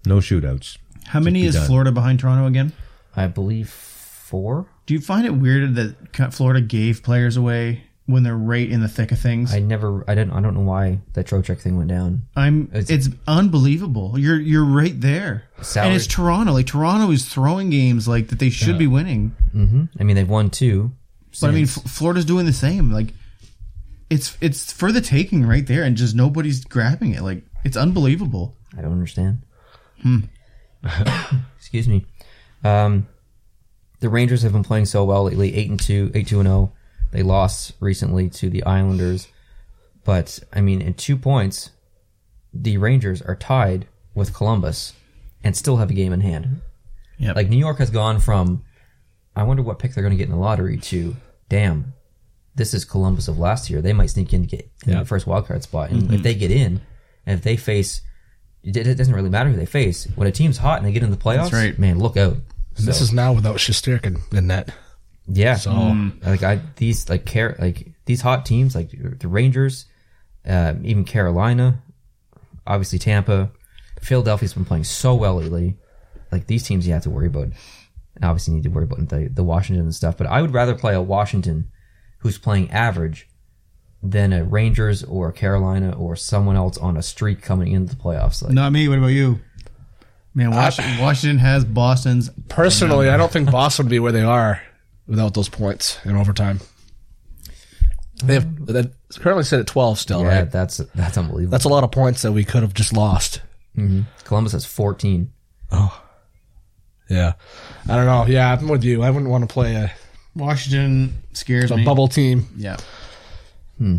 no shootouts. How many be is done. Florida behind Toronto again? I believe four. Do you find it weird that Florida gave players away when they're right in the thick of things? I never. I didn't. I don't know why that Trocheck thing went down. I'm. It's, It's- unbelievable. You're you're right there, Salary- and it's Toronto. Like Toronto is throwing games like that they should be winning. hmm I mean, they've won two. But I mean, F- Florida's doing the same. Like it's it's for the taking right there, and just nobody's grabbing it. Like it's unbelievable. I don't understand. (coughs) Excuse me. Um, the Rangers have been playing so well lately. Eight and two, eight two and zero. They lost recently to the Islanders, but I mean, in two points, the Rangers are tied with Columbus, and still have a game in hand. Yeah, Like New York has gone from, I wonder what pick they're going to get in the lottery to, damn, this is Columbus of last year. They might sneak in to get in Yeah. the first wild card spot, and if mm-hmm. they get in, and if they face, it it doesn't really matter who they face. When a team's hot and they get in the playoffs, right. man, look out. And this is now without Shesterkin in net. Yeah. So like I these like care like these hot teams like the Rangers, um, even Carolina, obviously Tampa, Philadelphia's been playing so well lately. Like these teams, you have to worry about. And obviously, you need to worry about the the Washington and stuff. But I would rather play a Washington who's playing average than a Rangers or a Carolina or someone else on a streak coming into the playoffs. Like Not me. What about you? Man, Washington, Washington has Boston's. personally, I don't think Boston would be where they are without those points in overtime. They have they currently sit at twelve still, yeah, right? that's that's unbelievable. That's a lot of points that we could have just lost. Columbus has fourteen. Oh, Yeah, I don't know. Yeah, I'm with you. I wouldn't want to play a, Washington scares a me. bubble team. Yeah. Hmm.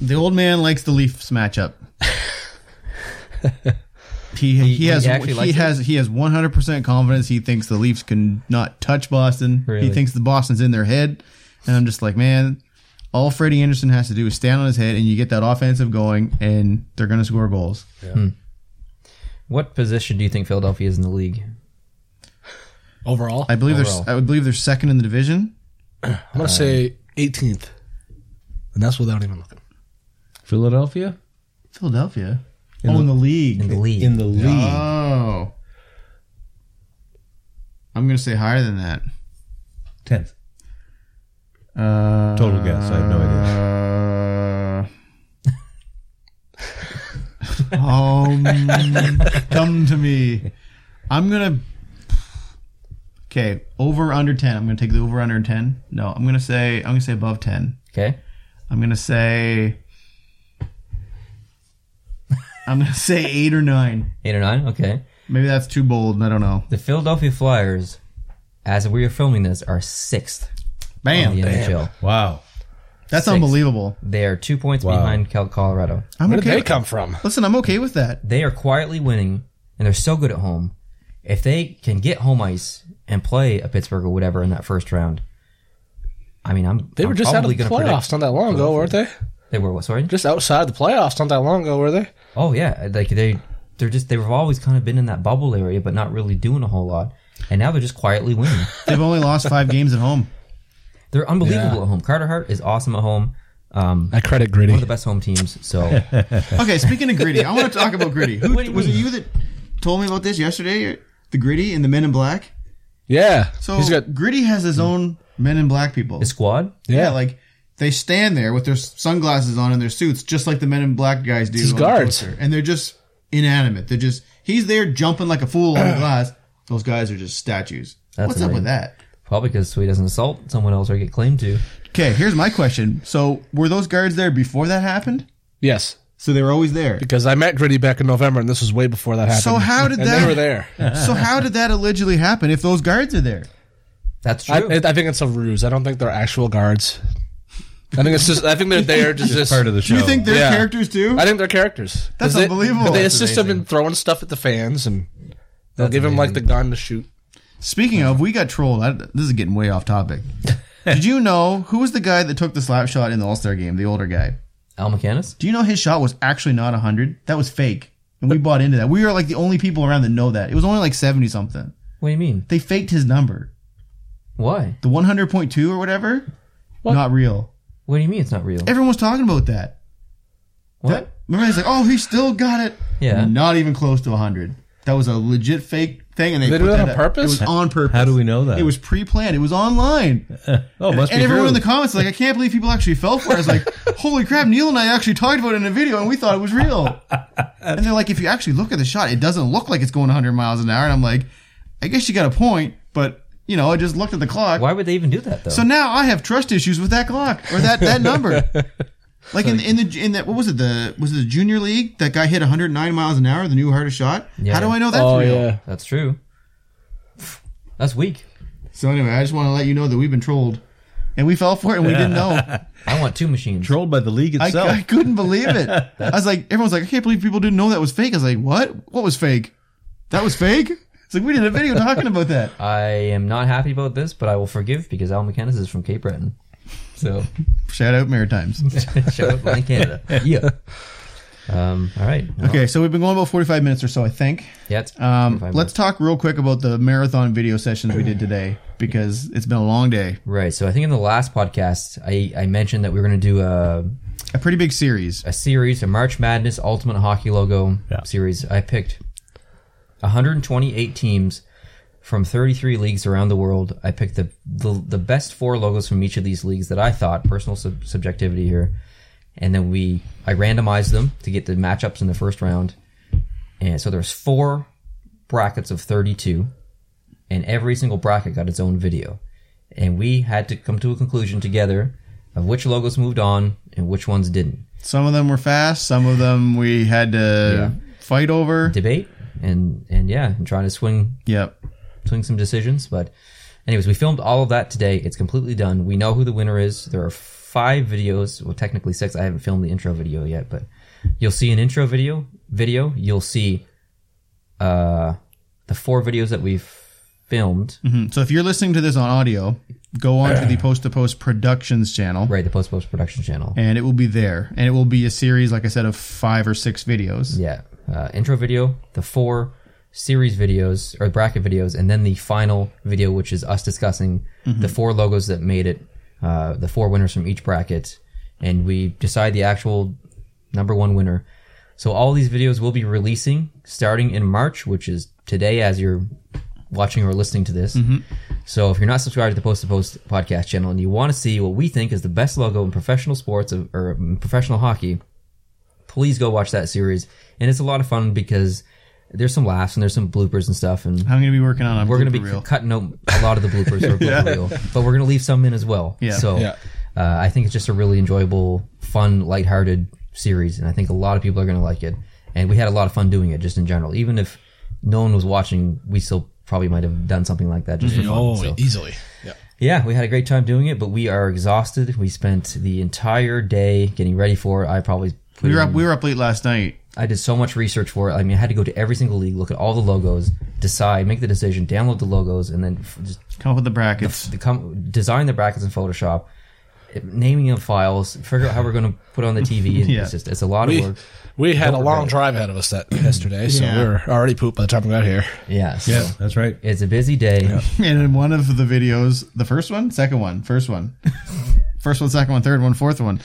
The old man likes the Leafs matchup. (laughs) he he, he has actually he likes it? has he has 100% confidence he thinks the Leafs can not touch Boston. Really? He thinks the Boston's in their head. And I'm just like, man, all Freddie Andersen has to do is stand on his head and you get that offensive going and they're going to score goals. Hmm. What position do you think Philadelphia is in the league? Overall, I believe Overall. they're I would believe they're second in the division. I'm gonna say 18th, and that's without even looking. Philadelphia Philadelphia. Oh, in the league. In the league. in the league. Oh. I'm going to say higher than that. Tenth. Uh, Total guess. I have no idea. (laughs) Um, come to me. I'm gonna. Okay, over under ten. I'm gonna take the over under ten. No, I'm gonna say I'm gonna say above ten. Okay. I'm gonna say. I'm gonna say eight or nine. Eight or nine? Okay. Maybe that's too bold. I don't know. The Philadelphia Flyers, as we are filming this, are sixth Bam, in the NHL. Wow. that's Six. unbelievable. They are two points Wow. behind Cal- Colorado. I'm Where okay. did they come from? Listen, I'm okay with that. They are quietly winning, and they're so good at home. If they can get home ice and play a Pittsburgh or whatever in that first round, I mean, I'm They were I'm just out of probably the gonna playoffs predict- not that long ago, weren't they? They were what? Sorry. Just outside the playoffs not that long ago, were they? Oh yeah, like they they're just they've always kind of been in that bubble area, but not really doing a whole lot. And now they're just quietly winning. (laughs) They've only lost five games at home. They're unbelievable Yeah. at home. Carter Hart is awesome at home. Um, I credit Gritty. one of the best home teams. So (laughs) Okay, speaking of gritty, I want to talk about gritty. Who, What do was it you that told me about this yesterday? The gritty and the Men in Black. Yeah. So he's got gritty has his own Men in Black people. the squad. yeah. yeah. like they stand there with their sunglasses on and their suits, just like the Men in Black guys do. his on the guards. and they're just inanimate. They're just he's there jumping like a fool on the (clears throat) glass. Those guys are just statues. That's What's up with that? Probably because so he doesn't assault someone else or get claimed to. Okay, here's my question. So were those guards there before that happened? yes. So they were always there. Because I met Gritty back in November, and this was way before that happened. So how did (laughs) and that- They were there. (laughs) so how did that allegedly happen if those guards are there? That's true. I, I think it's a ruse. I don't think they're actual guards. I think it's just. I think they're (laughs) there to just. Part of the show. Do you think they're Yeah. characters too? I think they're characters. That's they, unbelievable. They That's assist them in throwing stuff at the fans, and they'll give him like the gun to shoot. Speaking of, we got trolled. I, this is getting way off topic. (laughs) Did you know who was the guy that took the slap shot in the All Star game? The older guy. Al MacInnis. Do you know his shot was actually not hundred? That was fake, and we bought into that. We were like the only people around that know that. It was only like seventy something. What do you mean? They faked his number, Why? the one hundred point two or whatever. Not real. What do you mean it's not real? Everyone was talking about that. What? That remember he's like, oh, he still got it. Yeah. Not even close to hundred. That was a legit fake thing, and they, They put do that on up. purpose? It was on purpose. How do we know that? It was pre-planned. It was online. (laughs) oh, must and be everyone true. in the comments was like, I can't believe people actually fell for it. I was like, (laughs) holy crap, Neil and I actually talked about it in a video and we thought it was real. and they're like, if you actually look at the shot, it doesn't look like it's going 100 miles an hour. And I'm like, I guess you got a point, but you know, I just looked at the clock. Why would they even do that though? So now I have trust issues with that clock or that, that number. (laughs) Like in, in the in that what was it the was it the junior league that guy hit 109 miles an hour the new hardest shot Yeah. how do I know that's oh real yeah. That's true. That's weak. so anyway I just want to let you know that we've been trolled and we fell for it and we didn't know (laughs) I want two machines. Trolled by the league I, itself. I couldn't believe it. (laughs) I was like, everyone's like, I can't believe people didn't know that was fake. I was like, what? What was fake? That was fake? It's like we did a video talking about that. (laughs) I am not happy about this, but I will forgive because Al MacInnis is from Cape Breton. So (laughs) Shout out Maritimes. (laughs) shout out Line Canada. Yeah. Um, all right. Well, Okay, so we've been going about 45 minutes or so, I think. Yeah. Um, let's talk real quick about the marathon video sessions we did today because it's been a long day. Right. So I think in the last podcast, I, I mentioned that we were going to do a, A pretty big series. a series, a March Madness Ultimate Hockey Logo Yeah. series. I picked 128 teams from 33 leagues around the world. I picked the, the, the best four logos from each of these leagues that I thought, personal sub- subjectivity here. And then we, I randomized them to get the matchups in the first round. And so there's four brackets of 32 and every single bracket got its own video. And we had to come to a conclusion together of which logos moved on and which ones didn't. Some of them were fast, some of them we had to fight over. Debate and and yeah, and trying to swing Yep. swing some decisions. But anyways, we filmed all of that today. It's completely done. We know who the winner is. There are five videos, well technically six. I haven't filmed the intro video yet, but you'll see an intro video video. You'll see uh the four videos that we've filmed. Mhm. So if you're listening to this on audio, go on to the Post to Post Productions channel. Right, the post post production channel. And it will be there. And it will be a series, like I said, of five or six videos. Yeah. Uh, intro video, the four series videos or bracket videos, and then the final video, which is us discussing the four logos that made it, uh, the four winners from each bracket, and we decide the actual number one winner. So all these videos will be releasing starting in March, which is today as you're watching or listening to this. So if you're not subscribed to the Post to Post podcast channel and you want to see what we think is the best logo in professional sports of, or professional hockey, please go watch that series. And it's a lot of fun because there's some laughs and there's some bloopers and stuff. And I'm going to be working on a we're going to be reel. cutting out a lot of the bloopers or (laughs) blooper reel, but we're going to leave some in as well. Yeah. So Yeah. Uh, I think it's just a really enjoyable, fun, lighthearted series, and I think a lot of people are going to like it. And we had a lot of fun doing it, just in general. Even if no one was watching, we still probably might have done something like that just for fun. Oh, So- easily. Yeah. yeah, we had a great time doing it, but we are exhausted. We spent the entire day getting ready for it. I probably put We were up. We were up late last night. I did so much research for it. I mean, I had to go to every single league, look at all the logos, decide, make the decision, download the logos, and then just Come up with the brackets. the com- design the brackets in Photoshop, naming of files, figure out how we're going to put it on the TV. And (laughs) Yeah. It's just it's a lot We, of work. we had a Don't long drive ahead of us that yesterday, so Yeah. we were already pooped by the time we got here. Yeah, so Yeah, that's right. it's a busy day. (laughs) And in one of the videos, the first one, second one, first one, (laughs) first one, second one, third one, fourth one,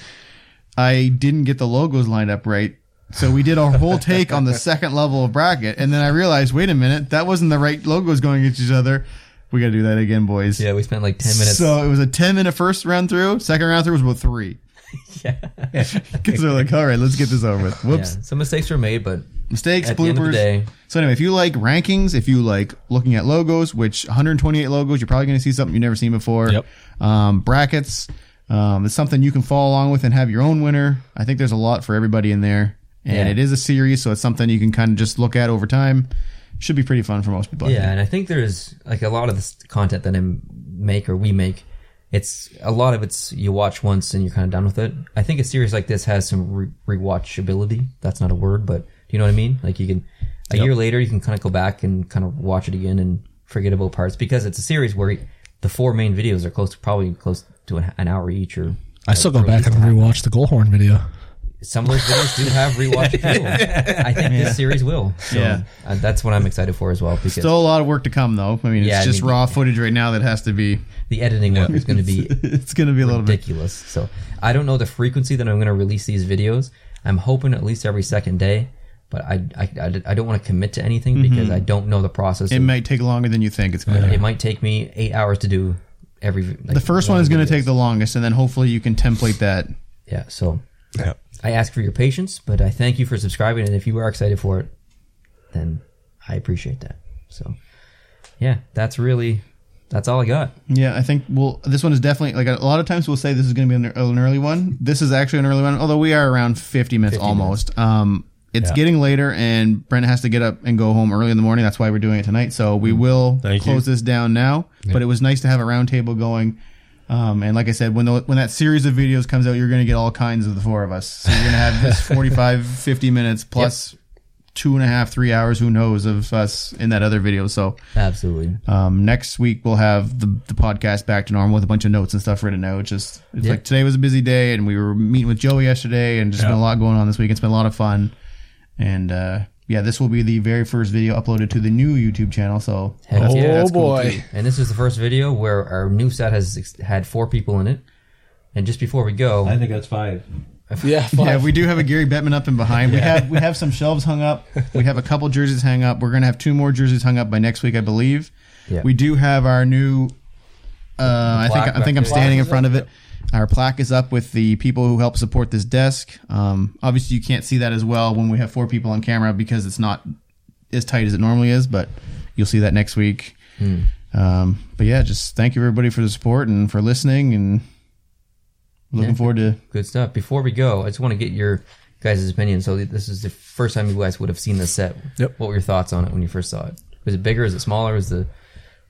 I didn't get the logos lined up right. So we did our whole (laughs) take on the second level of bracket, and then I realized, wait a minute, that wasn't the right logos going against each other. We got to do that again, boys. Yeah, we spent like ten minutes. So it was a ten minute first round through. Second round through was about three. (laughs) yeah. (laughs) Because they're like, all right, let's get this over with. yeah, Whoops, some mistakes were made, but mistakes, at the end of the bloopers. So anyway, if you like rankings, if you like looking at logos, which 128 logos, you're probably going to see something you've never seen before. Yep. Um, brackets, um, it's something you can follow along with and have your own winner. I think there's a lot for everybody in there, and Yeah. it is a series, so it's something you can kind of just look at over time. Should be pretty fun for most people. Yeah, and I think there's like a lot of this content that I make or we make. It's a lot of it's you watch once and you're kind of done with it. I think a series like this has some re- rewatchability. That's not a word, but do you know what I mean? Like you can a year later you can kind of go back and kind of watch it again and forget about parts because it's a series where the four main videos are close to probably close to an, an hour each or I still go back and rewatch the Goalhorn video. some of those videos do have rewatch (laughs) appeal. I think this series will. So Yeah. uh, that's what I'm excited for as well because Still a lot of work to come, though. I mean, it's Yeah, I just mean, raw footage right now that has to be. the editing work is going to be (laughs) It's going to be a little bit. ridiculous. So I don't know the frequency that I'm going to release these videos. I'm hoping at least every second day, but I I, I, I don't want to commit to anything because I don't know the process. Mm-hmm. It of- might take longer than you think it's going to. it might take me eight hours to do every. Like, The first one is going to take the longest, and then hopefully you can template that. Yeah. So Yeah. I ask for your patience, but I thank you for subscribing, and if you are excited for it, then I appreciate that. So yeah, that's really that's all I got. Yeah, I think well, this one is definitely like a lot of times we'll say this is going to be an, an early one. This is actually an early one, although we are around fifty minutes 50 almost. Um, it's Yeah. getting later, and Brent has to get up and go home early in the morning. That's why we're doing it tonight. So we will Thank close you. this down now. But it was nice to have a roundtable going. Um, and like I said, when the, when that series of videos comes out, you're going to get all kinds of the four of us. So you're going to have this (laughs) 45, 50 minutes plus two and a half, three hours, who knows, of us in that other video. So Absolutely. um, next week we'll have the, the podcast back to normal with a bunch of notes and stuff written out. It's just it's Yeah. like today was a busy day, and we were meeting with Joey yesterday, and just been a lot going on this week. It's been a lot of fun, and uh, yeah, this will be the very first video uploaded to the new YouTube channel. So Heck that's- yeah. oh that's cool, boy. too. And this is the first video where our new set has ex- had four people in it. And just before we go, I think that's five. (laughs) Yeah, Yeah, we do have a Gary Bettman up and behind. We have we have some shelves hung up. We have a couple jerseys hung up. We're gonna have two more jerseys hung up by next week, I believe. Yeah. We do have our new. Uh, I think I think I'm standing in front of it. Our plaque is up with the people who help support this desk. Um, obviously, you can't see that as well when we have four people on camera because it's not as tight as it normally is. But you'll see that next week. Hmm. Um, but yeah, just thank you everybody for the support and for listening, and looking Yeah. forward to good stuff. Before we go, I just want to get your guys' opinion. So this is the first time you guys would have seen this set. Yep. What were your thoughts on it when you first saw it? Was it bigger? Is it smaller? Was the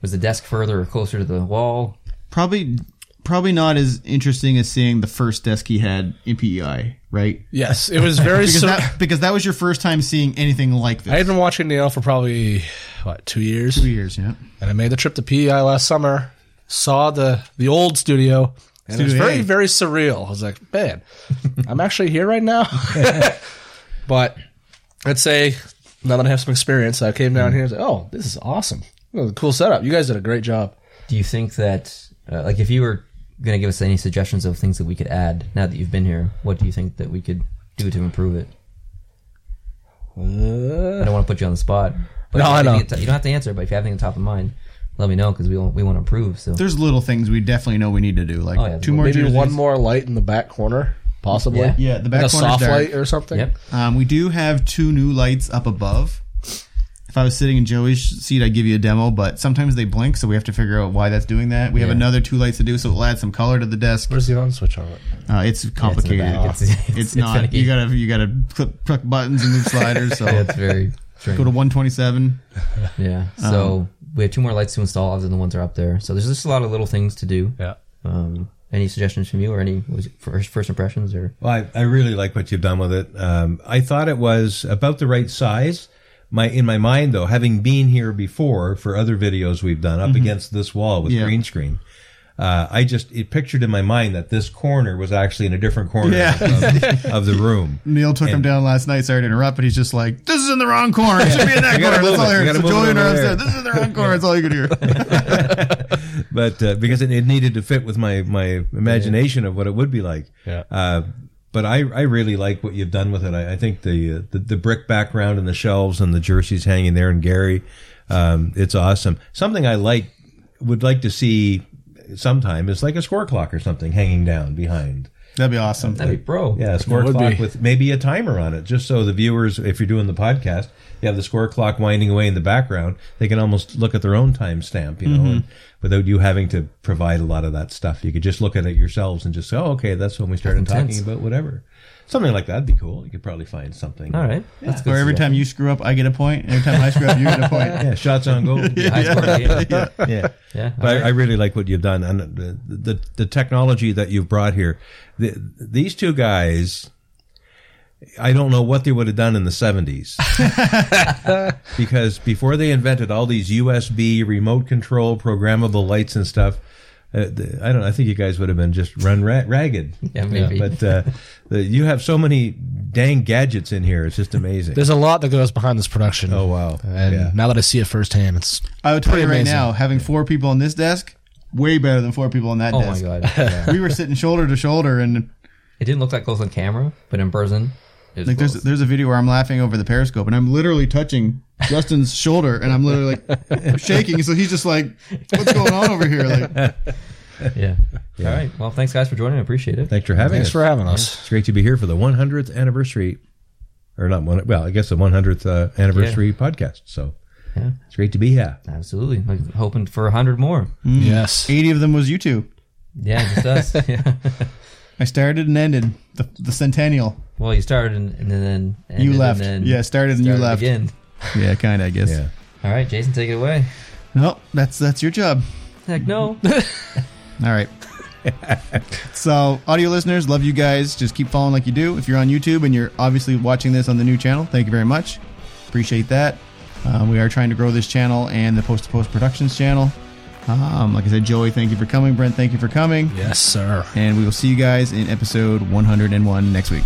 was the desk further or closer to the wall? probably probably not as interesting as seeing the first desk he had in PEI, right? Yes, it was very. (laughs) Because sur- that because that was your first time seeing anything like this. I had been watching Neil for probably what two years, two years, yeah. and I made the trip to PEI last summer. Saw the the old studio, and it was very A. very surreal. I was like, man, I'm actually here right now. (laughs) but I'd say now that I have some experience, I came down here and said, oh, this is awesome. It cool setup. You guys did a great job. Do you think that uh, like if you were going to give us any suggestions of things that we could add now that you've been here, what do you think that we could do to improve it? I don't want to put you on the spot. But No, you I know. anything- You don't have to answer, but if you have anything on top of mind, let me know because we want, we want to improve. So There's little things we definitely know we need to do, like Oh, yeah. two more maybe jerseys. one more light in the back corner, possibly. Yeah. Yeah, the back like a soft dark. light or something. yep. Um, we do have two new lights up above. If I was sitting in Joey's seat, I'd give you a demo, but sometimes they blink, so we have to figure out why that's doing that. We have Yeah. another two lights to do, so it'll add some color to the desk. Where's the on switch on it? Uh, it's complicated. back. it's, It's- it's not. finicky. You gotta you gotta click, click buttons and move sliders. So (laughs) That's very strange. go to 127. (laughs) Yeah. So we have two more lights to install other than the ones that are up there. So there's just a lot of little things to do. Yeah. Um, any suggestions from you or any was it first first impressions or Well, I, I really like what you've done with it. Um, I thought it was about the right size. My in my mind though, having been here before for other videos we've done up against this wall with Yeah. green screen, uh, I just it pictured in my mind that this corner was actually in a different corner Yeah. of, (laughs) of the room. Neil took him down last night. Sorry to interrupt, but he's just like, "This is in the wrong corner. It should be in that (laughs) corner." That's all I heard. So move it and I there. This is in the wrong (laughs) corner. That's all you could hear. but uh, because it, it needed to fit with my my imagination of what it would be like. Yeah. Uh, but I, I really like what you've done with it. I, I think the, uh, the the brick background and the shelves and the jerseys hanging there and Gary, um, it's awesome. Something I like would like to see sometime is like a score clock or something hanging down behind. That'd be awesome. that'd be pro. Yeah, a score clock be. with maybe a timer on it, just so the viewers, if you're doing the podcast, you have the score clock winding away in the background. They can almost look at their own timestamp, you know, mm-hmm. and without you having to provide a lot of that stuff. You could just look at it yourselves and just say, "Oh, okay, that's when we started That's intense. talking about whatever." Something like that'd be cool. You could probably find something. All right. That's good. Or every time you screw up, I get a point. Every time I screw up, you get a point. (laughs) Yeah, shots on goal. (laughs) yeah, High yeah. yeah. yeah. Yeah. But all I, I really like what you've done and the, the the technology that you've brought here. The, these two guys, I don't know what they would have done in the seventies (laughs) because before they invented all these USB remote control programmable lights and stuff. Uh, I don't. know, I think you guys would have been just run ra- ragged. (laughs) Yeah, maybe. But uh, the, you have so many dang gadgets in here. It's just amazing. There's a lot that goes behind this production. oh wow! And yeah. now that I see it firsthand, it's I would tell you right amazing. now, having four people on this desk, way better than four people on that oh my desk. god. (laughs) Yeah. We were sitting shoulder to shoulder, and it didn't look that close on camera, but in person, it was like there's there's a video where I'm laughing over the periscope, and I'm literally touching Justin's (laughs) shoulder, and I'm literally like (laughs) shaking. So he's just like, "What's going on over here?" Like, (laughs) yeah. All right. Well, thanks guys for joining. I appreciate it. Thanks for having thanks us. for having us. It's great to be here for the 100th anniversary, or not one. Well, I guess the 100th uh, anniversary podcast. So Yeah. it's great to be here. Absolutely. Like, hoping for a hundred more. Yes. eighty of them was you two. Yeah, just us. yeah. I started and ended the, the centennial. Well, you started and, and then ended You left. And then Yeah, started and you started left. again. Yeah, kind of. I guess. Yeah. All right, Jason, take it away. No, that's that's your job. Heck no. (laughs) (laughs) All right. (laughs) so, audio listeners, love you guys. Just keep following like you do. If you're on YouTube and you're obviously watching this on the new channel, thank you very much. Appreciate that. Uh, we are trying to grow this channel and the Post to Post Productions channel. Um, like I said, Joey, thank you for coming. Brent, thank you for coming. Yes, sir. And we will see you guys in episode 101 next week.